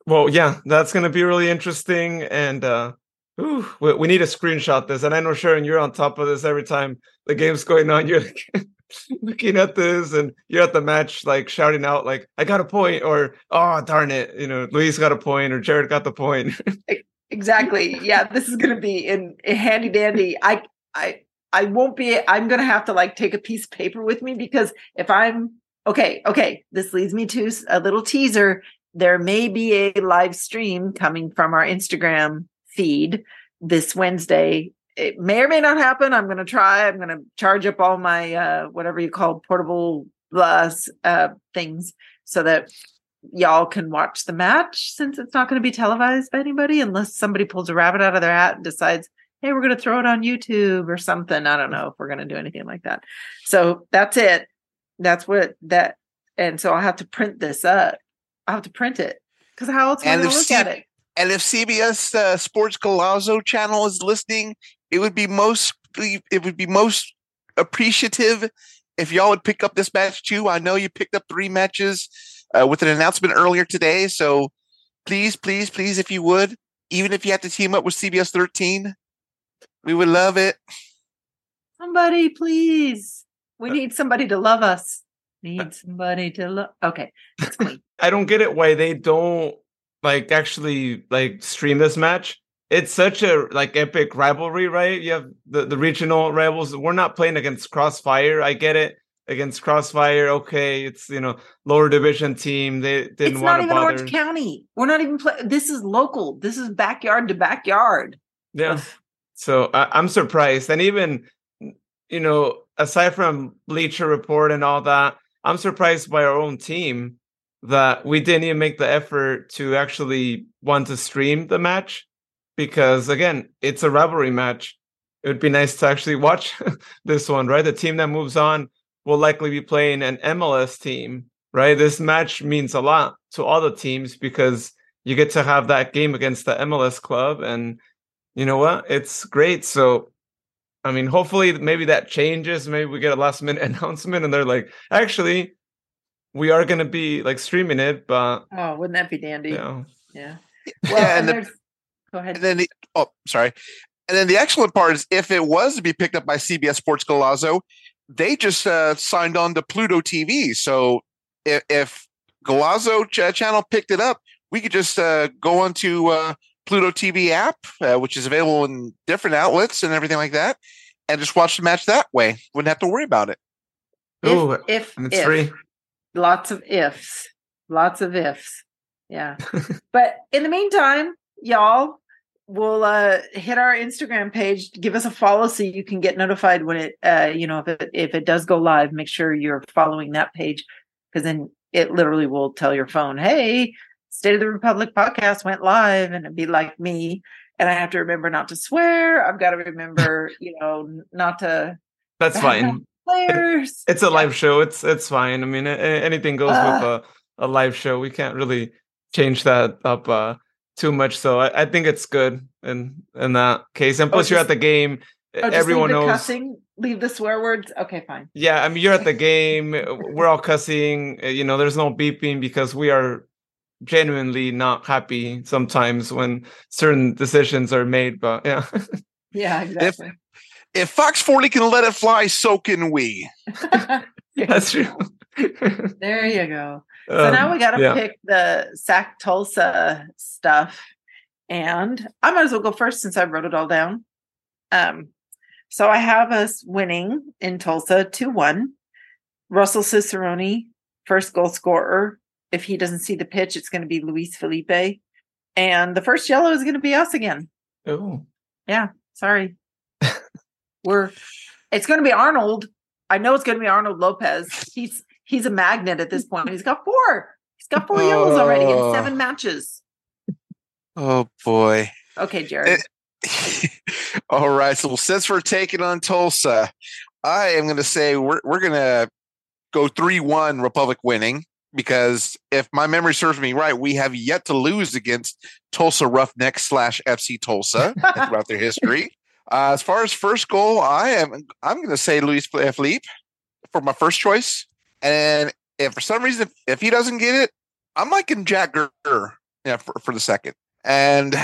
well, yeah, that's gonna be really interesting, and uh, ooh, we, we need to screenshot this. And I know Sharon, you're on top of this every time the game's going on. You're like, looking at this, and you're at the match, like shouting out, like, "I got a point," or "Oh, darn it," you know, Luis got a point, or Jared got the point. exactly. Yeah, this is gonna be in, in handy dandy. I I I won't be I'm gonna have to like take a piece of paper with me because if I'm okay, okay, this leads me to a little teaser. There may be a live stream coming from our Instagram feed this Wednesday. It may or may not happen. I'm gonna try. I'm gonna charge up all my uh whatever you call portable bus uh things so that y'all can watch the match since it's not going to be televised by anybody unless somebody pulls a rabbit out of their hat and decides hey, we're going to throw it on YouTube or something. I don't know if we're going to do anything like that. So that's it. That's what that. And so I'll have to print this up. I'll have to print it because how else am I going to look C- at it? And if CBS uh, Sports Golazo channel is listening, it would be most it would be most appreciative if y'all would pick up this match too. I know you picked up three matches uh, with an announcement earlier today, so please, please, please, if you would, even if you have to team up with CBS 13, we would love it. Somebody, please. We Uh, need somebody to love us. Need somebody to love. Okay, it's. I don't get it why they don't like actually like stream this match. It's such a like epic rivalry, right? You have the, the regional rivals. We're not playing against Crossfire. I get it. Against Crossfire, okay, it's you know lower division team. They didn't it's not even bother. Orange County. We're not even play. This is local. This is backyard to backyard. Yeah. So I, I'm surprised, and even you know, aside from Bleacher Report and all that, I'm surprised by our own team that we didn't even make the effort to actually want to stream the match because again, it's a rivalry match. It would be nice to actually watch this one, right? The team that moves on will likely be playing an MLS team, right? This match means a lot to all the teams because you get to have that game against the MLS club and you know what? It's great. So I mean, hopefully maybe that changes. Maybe we get a last minute announcement and they're like, actually, we are gonna be like streaming it, but Oh, wouldn't that be dandy? you know, Yeah. Yeah, Well, and and the- Go ahead. And then the oh, sorry. And then the excellent part is if it was to be picked up by CBS Sports Golazo, they just uh, signed on to Pluto TV. So if, if Golazo ch- channel picked it up, we could just uh, go onto uh, Pluto TV app, uh, which is available in different outlets and everything like that, and just watch the match that way. Wouldn't have to worry about it. Ooh, if, if, and it's if. free. Lots of ifs. Lots of ifs. Yeah. But in the meantime y'all will uh hit our instagram page. Give us a follow so you can get notified when it uh you know if it if it does go live. Make sure you're following that page because then it literally will tell your phone hey state of the republic podcast went live and it'd be like me. And i have to remember not to swear. I've got to remember you know not to That's fine. Players It's a live show. It's it's fine. I mean, anything goes with a, a live show. We can't really change that up uh, too much. So I, I think it's good in in that case. And Oh, plus, you're at the game. Oh, Everyone knows. cussing, leave the swear words. Okay, fine. Yeah, I mean, you're at the game. We're all cussing. uh, You know, there's no beeping because we are genuinely not happy sometimes when certain decisions are made. But yeah, Yeah, exactly. If Fox 40 can let it fly, so can we. that's true. there you go. So now we got to Um, yeah. pick the Sac Tulsa stuff, and I might as well go first since I wrote it all down. Um, so I have us winning in Tulsa two one. Russell Cicerone, first goal scorer. If he doesn't see the pitch, it's going to be Luis Felipe, and the first yellow is going to be us again. Oh, Yeah. Sorry. We're it's gonna be Arnold. I know it's gonna be Arnold Lopez. He's he's a magnet at this point. He's got four. He's got four yellows already in Oh. seven matches. Oh boy. Okay, Jared. Eh, all right. So since we're taking on Tulsa, I am going to say we're we're going to go three one Republic winning because if my memory serves me right, we have yet to lose against Tulsa Roughnecks slash FC Tulsa throughout their history. Uh, as far as first goal, I am I'm going to say Luis Felipe for my first choice, and if for some reason if he doesn't get it, I'm liking Jack Gurr yeah, for, for the second, and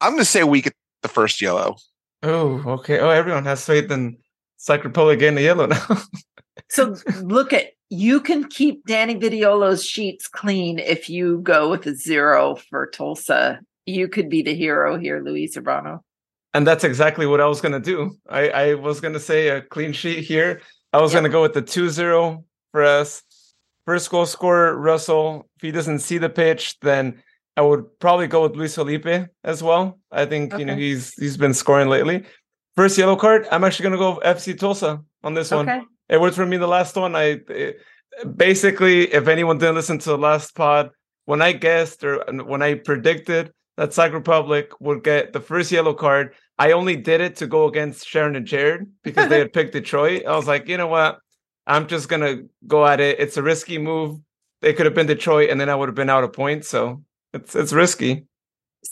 I'm going to say we get the first yellow. oh, okay. Oh, everyone has faith in Sac Republic getting the yellow now. so look at you can keep Danny Vitiello's sheets clean if you go with a zero for Tulsa. You could be the hero here, Luis Urbano. And that's exactly what I was gonna do. I, I was gonna say a clean sheet here. I was Yep. gonna go with the 2-0 for us. First goal scorer, Russell. If he doesn't see the pitch, then I would probably go with Luis Felipe as well. I think you know he's he's been scoring lately. First yellow card. I'm actually gonna go FC Tulsa on this one. It worked for me the last one. I it, basically, if anyone didn't listen to the last pod, when I guessed or when I predicted that Sac Republic would get the first yellow card, I only did it to go against Sharon and Jared because they had picked Detroit. I was like, you know what? I'm just gonna go at it. It's a risky move. They could have been Detroit, and then I would have been out of points. So it's it's risky.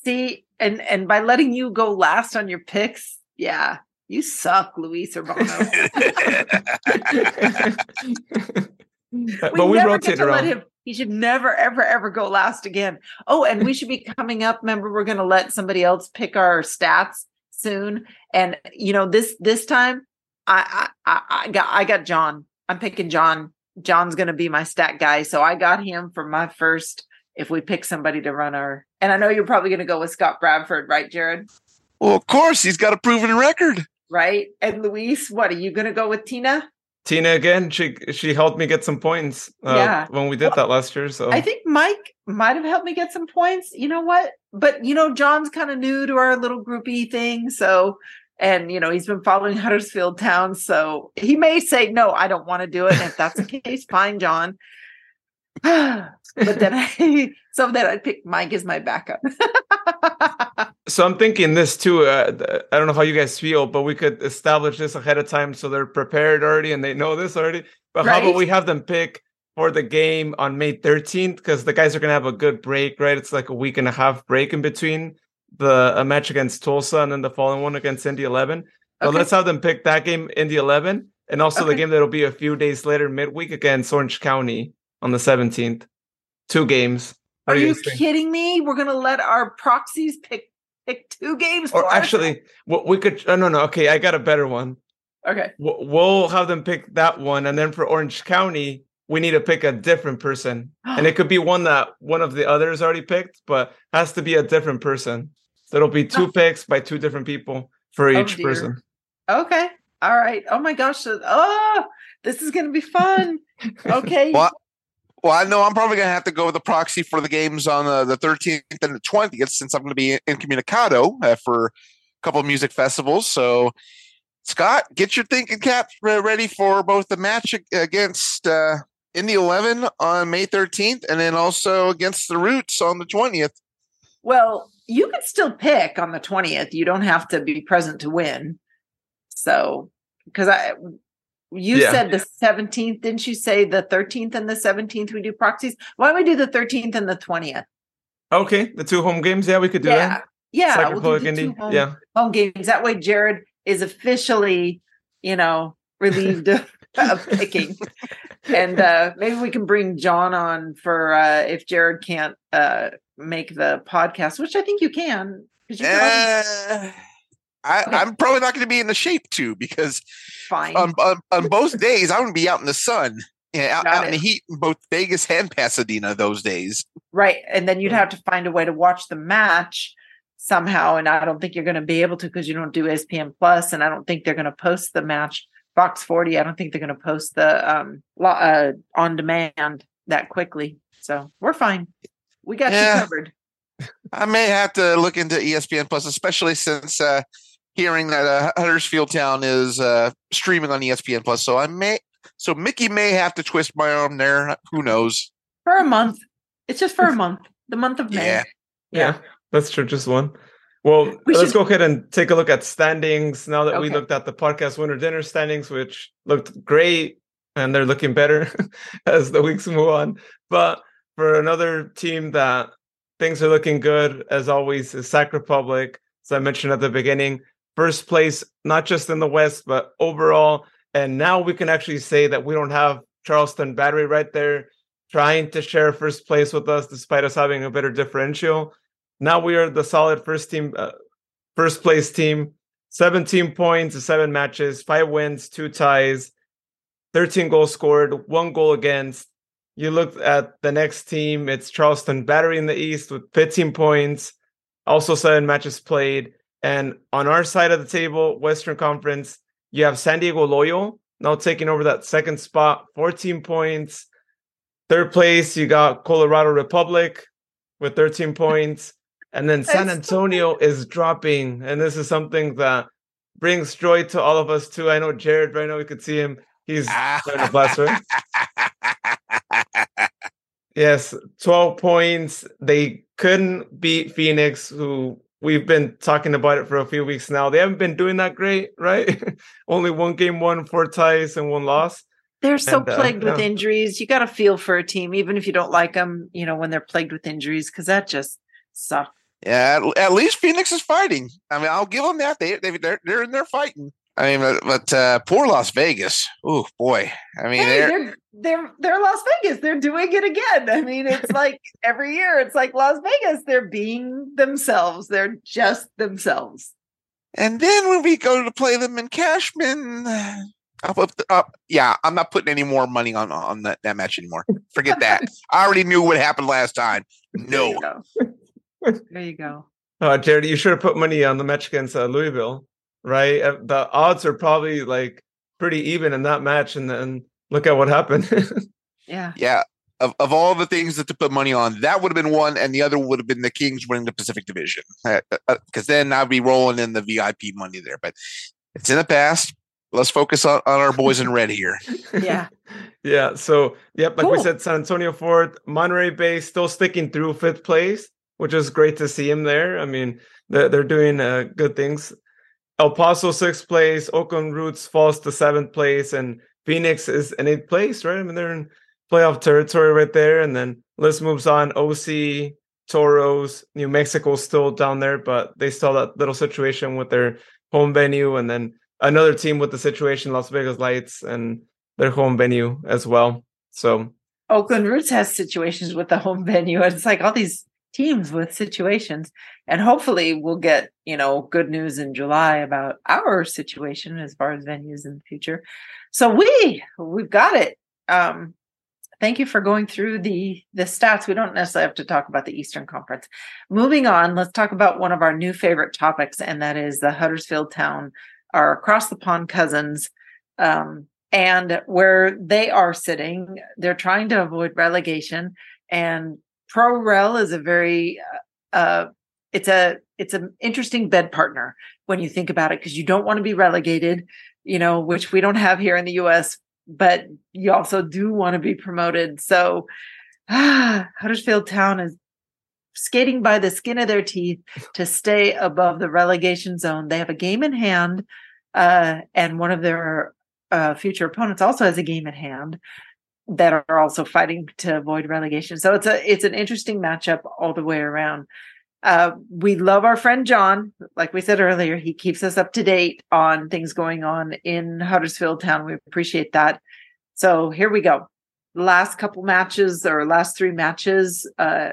See, and and by letting you go last on your picks, yeah, you suck, Luis Urbano. but we, we rotate around. Him, he should never, ever, ever go last again. Oh, and we should be coming up. Remember, we're going to let somebody else pick our stats soon. And you know, this this time, I I I got I got John. I'm picking John. John's going to be my stat guy, so I got him for my first. If we pick somebody to run our, and I know you're probably going to go with Scott Bradford, right, Jared? Well, of course, he's got a proven record, right? And Luis, what are you going to go with Tina? Tina again. She she helped me get some points. Uh, yeah. when we did well, that last year. So I think Mike might have helped me get some points. You know what? But you know, John's kind of new to our little groupie thing, so and you know he's been following Huddersfield Town, so he may say no, I don't want to do it. And if that's the case, fine, John. but then I so that I pick Mike as my backup. so I'm thinking this too. Uh, I don't know how you guys feel, but we could establish this ahead of time so they're prepared already and they know this already. But right? how about we have them pick for the game on May 13th because the guys are gonna have a good break, right? It's like a week and a half break in between the a match against Tulsa and then the following one against Indy 11. So okay. let's have them pick that game Indy 11 and also okay. the game that'll be a few days later midweek against Orange County on the 17th. Two games. Are you, you kidding me? We're gonna let our proxies pick pick two games. Or actually, we could. Oh, no, no. Okay, I got a better one. Okay. We'll have them pick that one, and then for Orange County, we need to pick a different person, and it could be one that one of the others already picked, but has to be a different person. So it'll be two picks by two different people for oh, each person. Okay. All right. Oh my gosh. Uh, oh, this is going to be fun. Okay. well, well, I know I'm probably going to have to go with the proxy for the games on uh, the 13th and the 20th since I'm going to be incommunicado uh, for a couple of music festivals. So, Scott, get your thinking cap ready for both the match against uh, Indy 11 on May 13th and then also against the Roots on the 20th. Well, you can still pick on the 20th. You don't have to be present to win. So, because I you yeah. said the 17th, didn't you say the 13th and the 17th we do proxies? Why don't we do the 13th and the 20th? Okay, the two home games. Yeah, we could do yeah. that. Yeah, we'll do two home, yeah. home games. That way, Jared is officially, you know, relieved of, of picking. and uh maybe we can bring John on for uh if Jared can't uh make the podcast, which I think you can. You uh, I, am probably not going to be in the shape to because Fine. On, on, on both days, I'm going to be out in the sun, yeah, out, out in the heat in both Vegas and Pasadena those days. Right. And then you'd have to find a way to watch the match somehow. And I don't think you're going to be able to because you don't do ESPN Plus, and I don't think they're going to post the match. Fox 40, I don't think they're going to post the um, uh, on demand that quickly. So we're fine. We got yeah. you covered. I may have to look into ESPN Plus, especially since uh, hearing that uh, Huddersfield Town is uh, streaming on ESPN Plus. So I may, so Mickey may have to twist my arm there. Who knows? For a month. It's just for a month. The month of May. Yeah. Yeah, yeah that's true. Just one. Well, we let's should... go ahead and take a look at standings now that okay. we looked at the podcast winner dinner standings, which looked great and they're looking better as the weeks move on. But for another team that things are looking good, as always, is Sac Republic. As I mentioned at the beginning, first place, not just in the West, but overall. And now we can actually say that we don't have Charleston Battery right there trying to share first place with us, despite us having a better differential. Now we are the solid first team, uh, first place team. 17 points, seven matches, five wins, two ties, 13 goals scored, one goal against. You look at the next team, it's Charleston Battery in the East with 15 points, also seven matches played. And on our side of the table, Western Conference, you have San Diego Loyal now taking over that second spot, 14 points. Third place, you got Colorado Republic with 13 points. And then San Antonio is dropping. And this is something that brings joy to all of us too. I know Jared right now, we could see him. He's starting to right? yes, 12 points. They couldn't beat Phoenix, who we've been talking about it for a few weeks now. They haven't been doing that great, right? Only one game won, four ties, and one loss. They're so And, uh, plagued with yeah. injuries. You got to feel for a team, even if you don't like them, you know, when they're plagued with injuries, because that just sucks. Yeah, at, at least Phoenix is fighting. I mean, I'll give them that. They they they're they're in there fighting. I mean, but, but uh, poor Las Vegas. Oh boy. I mean, Hey, they're, they're they're they're Las Vegas. They're doing it again. I mean, it's like every year, it's like Las Vegas. They're being themselves. They're just themselves. and then when we go to play them in Cashman, I'll put up. Yeah, I'm not putting any more money on on that, that match anymore. Forget that. I already knew what happened last time. There No. you go. there you go. Uh, Jared, you should have put money on the match against uh, Louisville, right? Uh, The odds are probably like pretty even in that match, and then look at what happened. Yeah. Yeah. Of, of all the things that to put money on, that would have been one, and the other would have been the Kings winning the Pacific Division. Uh, uh, uh, because then I'd be rolling in the VIP money there. But it's in the past. Let's focus on, on our boys in red here. Yeah. yeah. So, yep, like we said, San Antonio fourth, Monterey Bay still sticking through fifth place, which is great to see him there. I mean, they're, they're doing uh, good things. El Paso sixth place, Oakland Roots falls to seventh place, and Phoenix is in eighth place, right? I mean, they're in playoff territory right there. And then list moves on. OC, Toros, New Mexico still down there, but they still that little situation with their home venue, and then another team with the situation, Las Vegas Lights, and their home venue as well. So Oakland Roots has situations with the home venue. It's like all these teams with situations. And hopefully we'll get, you know, good news in July about our situation as far as venues in the future. So we we've got it. Um thank you for going through the the stats. We don't necessarily have to talk about the Eastern Conference. Moving on, let's talk about one of our new favorite topics, and that is the Huddersfield Town, our across the pond cousins. Um, and where they are sitting, they're trying to avoid relegation. And Pro Rel is a very, uh, uh, it's a it's an interesting bed partner when you think about it because you don't want to be relegated, you know, which we don't have here in the U.S. But you also do want to be promoted. So ah, Huddersfield Town is skating by the skin of their teeth to stay above the relegation zone. They have a game in hand, uh, and one of their uh, future opponents also has a game in hand that are also fighting to avoid relegation. So it's a it's an interesting matchup all the way around. Uh, we love our friend John. Like we said earlier, he keeps us up to date on things going on in Huddersfield Town. We appreciate that. So here we go. Last couple matches or last three matches uh,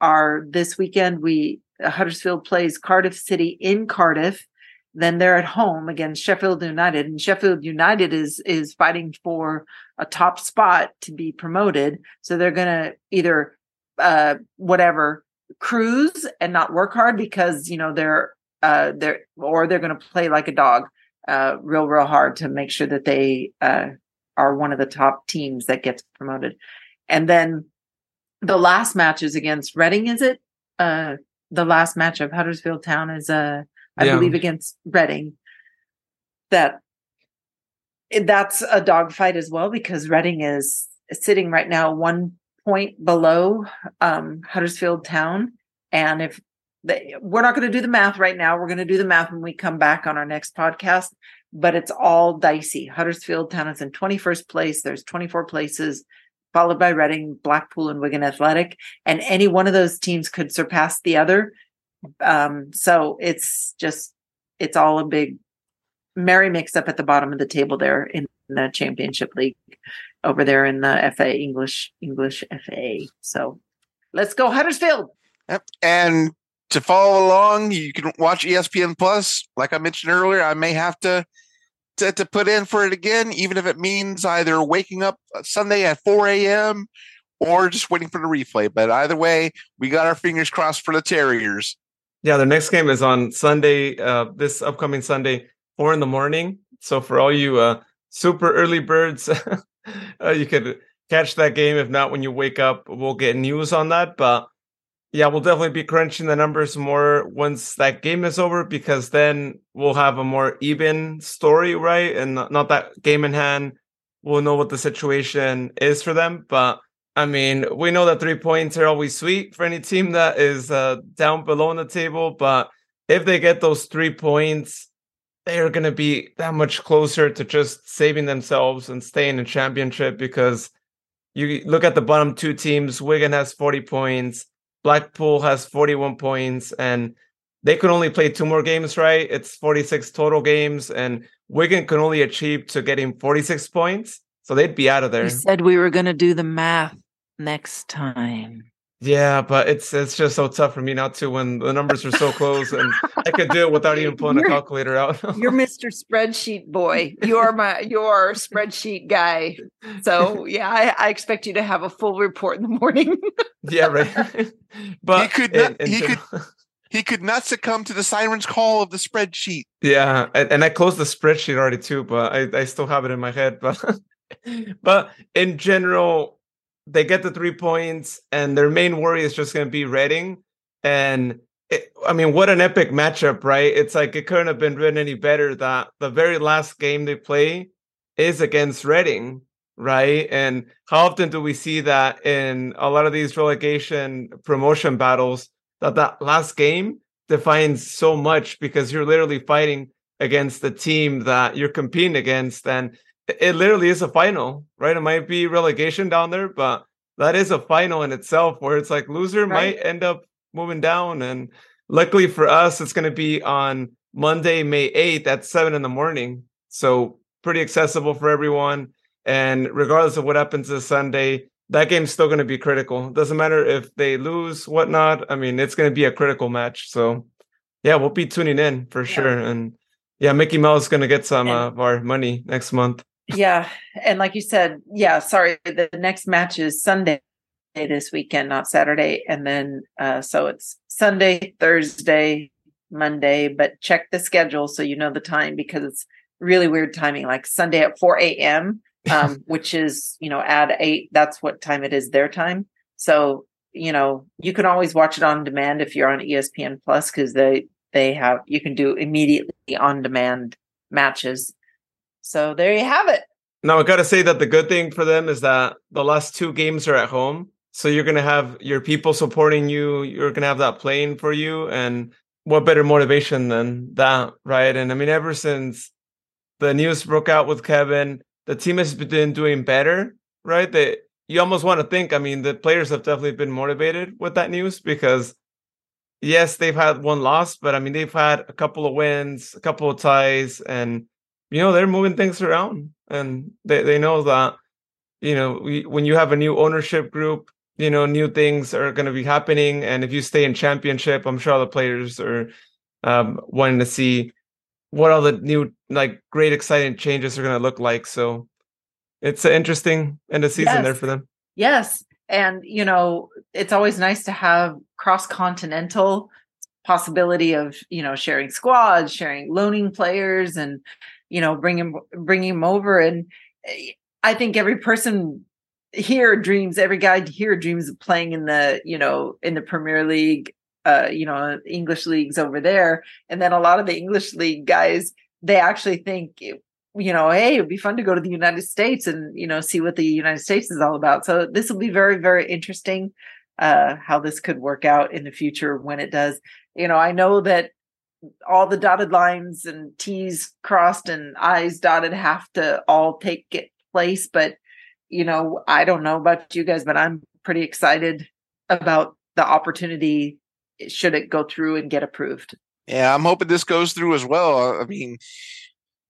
are this weekend. We Huddersfield plays Cardiff City in Cardiff. Then they're at home against Sheffield United, and Sheffield United is is fighting for a top spot to be promoted. So they're gonna either uh, whatever cruise and not work hard because you know they're uh, they're or they're gonna play like a dog, uh, real real hard to make sure that they uh, are one of the top teams that gets promoted. And then the last match is against Reading. Is it uh, the last match of Huddersfield Town is uh I Yeah. believe against Reading. That that's a dogfight as well because Reading is sitting right now one point below um, Huddersfield Town, and if they, we're not going to do the math right now, we're going to do the math when we come back on our next podcast. But it's all dicey. Huddersfield Town is in 21st place. There's 24 places, followed by Reading, Blackpool, and Wigan Athletic, and any one of those teams could surpass the other um so it's just it's all a big merry mix up at the bottom of the table there in the championship league over there in the fa english english fa so let's go huddersfield Yep. And to follow along, you can watch ESPN Plus. Like I mentioned earlier, I may have to, to to put in for it again, even if it means either waking up Sunday at 4 a.m. or just waiting for the replay. But either way, we got our fingers crossed for the Terriers. Yeah, their next game is on Sunday, uh, this upcoming Sunday, four in the morning. So for all you uh, super early birds, uh, you could catch that game. If not, when you wake up, we'll get news on that. But yeah, we'll definitely be crunching the numbers more once that game is over because then we'll have a more even story, right? And not, that game in hand. We'll know what the situation is for them. But I mean, we know that three points are always sweet for any team that is uh, down below in the table, but if they get those three points, they're going to be that much closer to just saving themselves and staying in championship because you look at the bottom two teams, Wigan has 40 points, Blackpool has 41 points, and they could only play two more games, right? It's 46 total games, and Wigan can only achieve to getting 46 points. So they'd be out of there. We said we were going to do the math next time. Yeah, but it's it's just so tough for me not to when the numbers are so close, and I could do it without even pulling you're, a calculator out. you're Mr. Spreadsheet boy. You're my your spreadsheet guy. So yeah, I, I, expect you to have a full report in the morning. yeah, right. but he could not, he could he could not succumb to the siren's call of the spreadsheet. Yeah, and, and I closed the spreadsheet already too, but I, I still have it in my head. But but in general, they get the three points, and their main worry is just going to be Reading. And it, I mean, what an epic matchup, right? It's like it couldn't have been written any better that the very last game they play is against Reading, right? And how often do we see that in a lot of these relegation promotion battles that that last game defines so much because you're literally fighting against the team that you're competing against and it literally is a final, right? It might be relegation down there, but that is a final in itself where it's like loser right. might end up moving down. And luckily for us, it's going to be on Monday, May 8th at seven in the morning. So pretty accessible for everyone. And regardless of what happens this Sunday, that game's still going to be critical. Doesn't matter if they lose, whatnot. I mean, it's going to be a critical match. So yeah, we'll be tuning in for yeah. sure. And yeah, Mickey Mouse is going to get some and- uh, of our money next month yeah and like you said yeah sorry the next match is sunday this weekend not saturday and then uh so it's sunday thursday monday but check the schedule so you know the time because it's really weird timing like sunday at 4 a.m um which is you know at 8 that's what time it is their time. So you know you can always watch it on demand if you're on espn plus because they they have you can do immediately on demand matches so there you have it. Now I gotta say that the good thing for them is that the last two games are at home. So you're gonna have your people supporting you, you're gonna have that playing for you. And what better motivation than that, right? And I mean, ever since the news broke out with Kevin, the team has been doing better, right? That you almost want to think, I mean, the players have definitely been motivated with that news because yes, they've had one loss, but I mean they've had a couple of wins, a couple of ties, and you know they're moving things around and they, they know that you know we, when you have a new ownership group you know new things are going to be happening and if you stay in championship i'm sure all the players are um, wanting to see what all the new like great exciting changes are going to look like so it's an interesting end of season yes. there for them yes and you know it's always nice to have cross continental possibility of you know sharing squads sharing loaning players and you know bring him bring him over and eh, i think every person here dreams every guy here dreams of playing in the you know in the premier league uh you know english leagues over there and then a lot of the english league guys they actually think you know hey it'd be fun to go to the united states and you know see what the united states is all about. So this will be very very interesting uh how this could work out in the future when it does. You know i know that all the dotted lines and T's crossed and I's dotted have to all take it place. But you know, I don't know about you guys, but I'm pretty excited about the opportunity should it go through and get approved. Yeah, I'm hoping this goes through as well. I mean,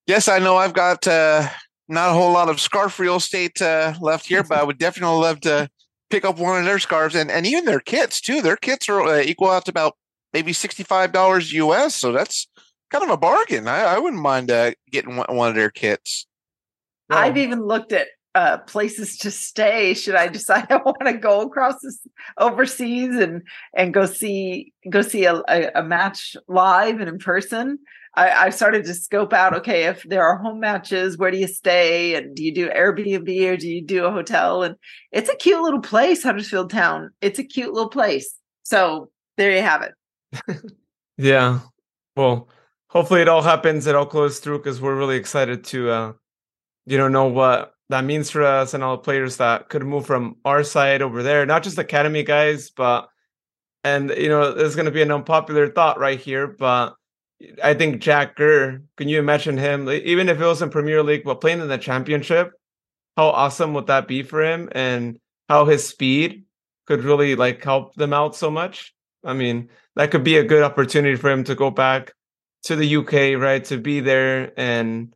yes, I know I've got uh, not a whole lot of scarf real estate uh, left here, but I would definitely love to pick up one of their scarves and, and even their kits too. Their kits are uh, equal out to about maybe $65 US. So that's kind of a bargain. I, I wouldn't mind uh, getting one, one, of their kits. I've even looked at uh, places to stay. Should I decide I want to go across this overseas and and go see go see a, a, a match live and in person? I, I started to scope out. Okay, if there are home matches, where do you stay? And do you do Airbnb or do you do a hotel? And it's a cute little place, Huddersfield Town. It's a cute little place. So there you have it yeah. Well, hopefully it all happens. It all goes through because we're really excited to, uh, you know, know what that means for us and all the players that could move from our side over there, not just academy guys, but and you know, there's going to be an unpopular thought right here, but I think Jack Gurr, can you imagine him, even if it was in Premier League, but playing in the championship? How awesome would that be for him? And how his speed could really like help them out so much. I mean, that could be a good opportunity for him to go back to the UK, right? To be there and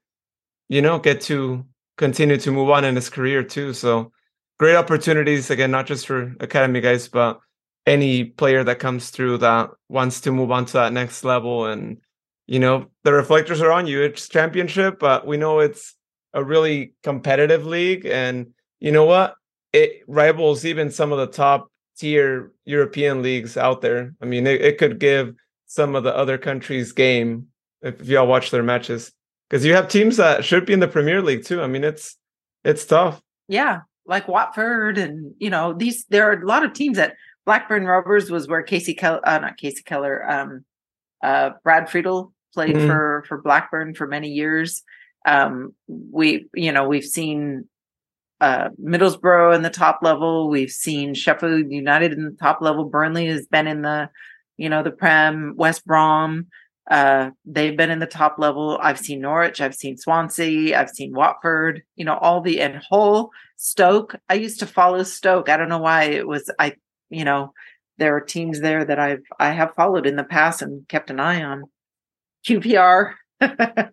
you know, get to continue to move on in his career too. So great opportunities again, not just for academy guys, but any player that comes through that wants to move on to that next level. And you know, the reflectors are on you. It's championship, but we know it's a really competitive league. And you know what? It rivals even some of the top tier European leagues out there. I mean, it, it could give some of the other countries game if, if y'all watch their matches because you have teams that should be in the Premier League too. I mean, it's it's tough. Yeah, like Watford, and you know these. There are a lot of teams that Blackburn Rovers was where Kasey Keller, uh, not Kasey Keller, um, uh, Brad Friedel played mm-hmm. for for Blackburn for many years. Um, we, you know, we've seen uh, Middlesbrough in the top level. We've seen Sheffield United in the top level. Burnley has been in the, you know, the Prem. West Brom, uh, they've been in the top level. I've seen Norwich. I've seen Swansea. I've seen Watford. You know, all the and Hull, Stoke. I used to follow Stoke. I don't know why it was. I, you know, there are teams there that I've I have followed in the past and kept an eye on. QPR.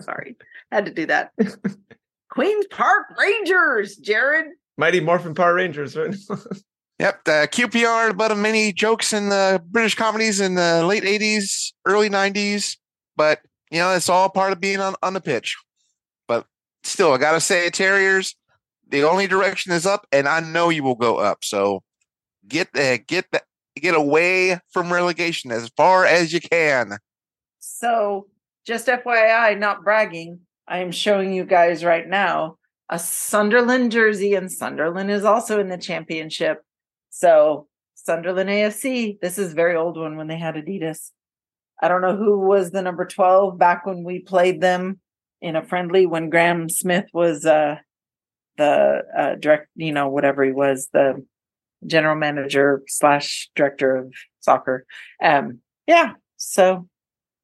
Sorry, I had to do that. Queens Park Rangers, Jared. Mighty Morphin Power Rangers, right? yep, the QPR, but of many jokes in the British comedies in the late 80s, early 90s. But, you know, it's all part of being on, on the pitch. But still, I got to say, Terriers, the only direction is up, and I know you will go up. So get the, get the, get away from relegation as far as you can. So, just FYI, not bragging, I am showing you guys right now a Sunderland jersey, and Sunderland is also in the championship. So Sunderland AFC, this is very old one when they had Adidas. I don't know who was the number 12 back when we played them in a friendly when Graham Smith was uh the uh direct, you know, whatever he was, the general manager slash director of soccer. Um yeah, so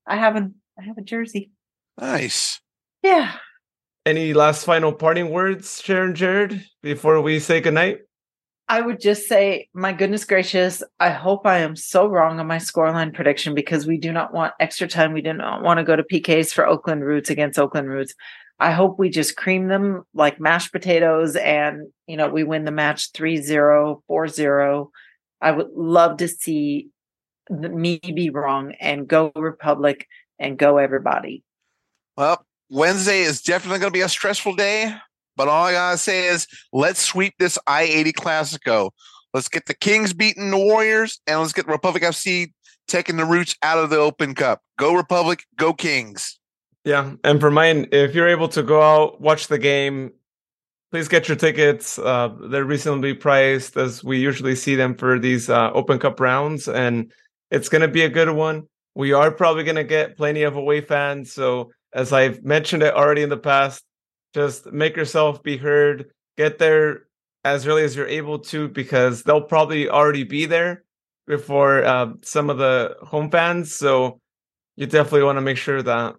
I have a I have a jersey. Nice. Yeah. Any last final parting words, Sharon Jared, before we say goodnight? I would just say, my goodness gracious, I hope I am so wrong on my scoreline prediction because we do not want extra time. We do not want to go to PKs for Oakland Roots against Oakland Roots. I hope we just cream them like mashed potatoes and, you know, we win the match 3 0, 4 0. I would love to see me be wrong and go Republic and go everybody. Well, Wednesday is definitely going to be a stressful day, but all I gotta say is let's sweep this I eighty Classico. Let's get the Kings beating the Warriors, and let's get Republic FC taking the roots out of the Open Cup. Go Republic, go Kings. Yeah, and for mine, if you're able to go out watch the game, please get your tickets. Uh, they're reasonably priced, as we usually see them for these uh, Open Cup rounds, and it's going to be a good one. We are probably going to get plenty of away fans, so as I've mentioned it already in the past, just make yourself be heard. Get there as early as you're able to because they'll probably already be there before uh, some of the home fans. So you definitely want to make sure that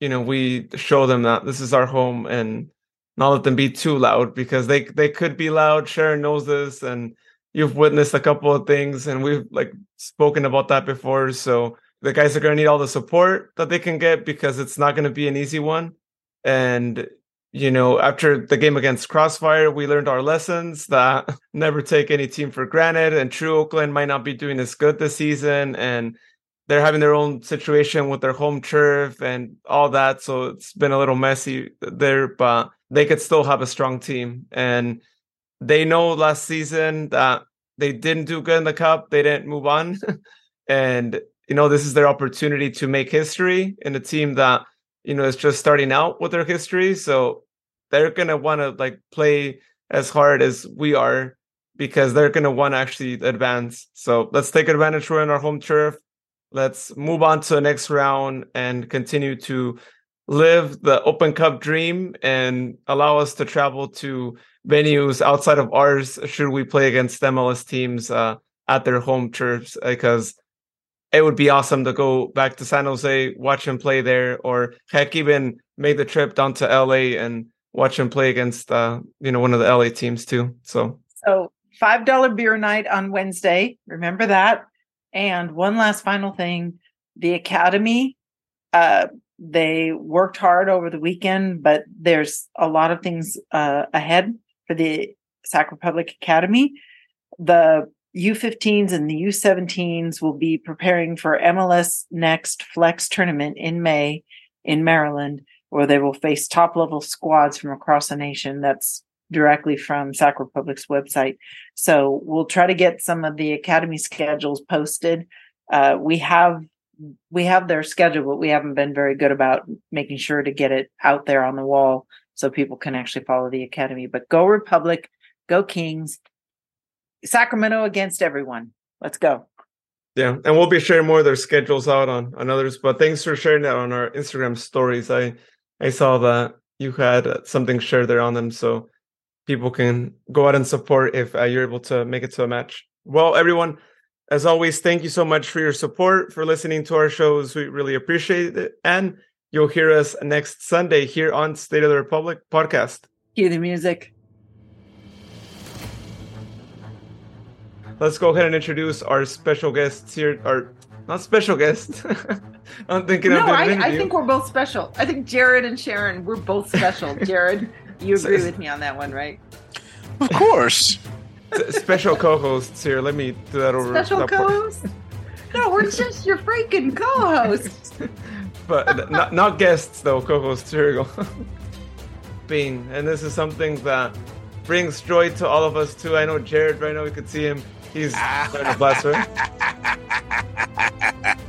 you know we show them that this is our home and not let them be too loud because they they could be loud. Sharon knows this, and you've witnessed a couple of things, and we've like spoken about that before. So the guys are going to need all the support that they can get because it's not going to be an easy one. And, you know, after the game against Crossfire, we learned our lessons that never take any team for granted. And True Oakland might not be doing as good this season. And they're having their own situation with their home turf and all that. So it's been a little messy there, but they could still have a strong team. And they know last season that they didn't do good in the cup, they didn't move on. and you know, this is their opportunity to make history in a team that, you know, is just starting out with their history. So they're going to want to like play as hard as we are because they're going to want to actually advance. So let's take advantage. We're in our home turf. Let's move on to the next round and continue to live the Open Cup dream and allow us to travel to venues outside of ours should we play against MLS teams uh, at their home turfs because it would be awesome to go back to San Jose, watch him play there, or heck, even make the trip down to LA and watch him play against uh, you know one of the LA teams too. So so five dollar beer night on Wednesday. Remember that. And one last final thing: the academy. Uh, they worked hard over the weekend, but there's a lot of things uh, ahead for the Sac Republic Academy. The U15s and the U17s will be preparing for MLS Next Flex tournament in May in Maryland, where they will face top level squads from across the nation. That's directly from Sac Republic's website. So we'll try to get some of the academy schedules posted. Uh, we have we have their schedule, but we haven't been very good about making sure to get it out there on the wall so people can actually follow the academy. But go Republic, go Kings, Sacramento against everyone. Let's go. Yeah, and we'll be sharing more of their schedules out on on others. But thanks for sharing that on our Instagram stories. I I saw that you had something shared there on them, so people can go out and support if uh, you're able to make it to a match. Well, everyone, as always, thank you so much for your support, for listening to our shows. We really appreciate it, and you'll hear us next Sunday here on State of the Republic podcast. Cue the music. Let's go ahead and introduce our special guests here. Our not special guest. I'm thinking no, of I, I think we're both special. I think Jared and Sharon, we're both special. Jared, you agree with me on that one, right? Of course. special co-hosts here. Let me do that over. Special co-host. no, we're just your freaking co-hosts. but not not guests though. Co-hosts. Here we go. Bean, and this is something that brings joy to all of us too. I know Jared right now. We could see him He's trying to bless her.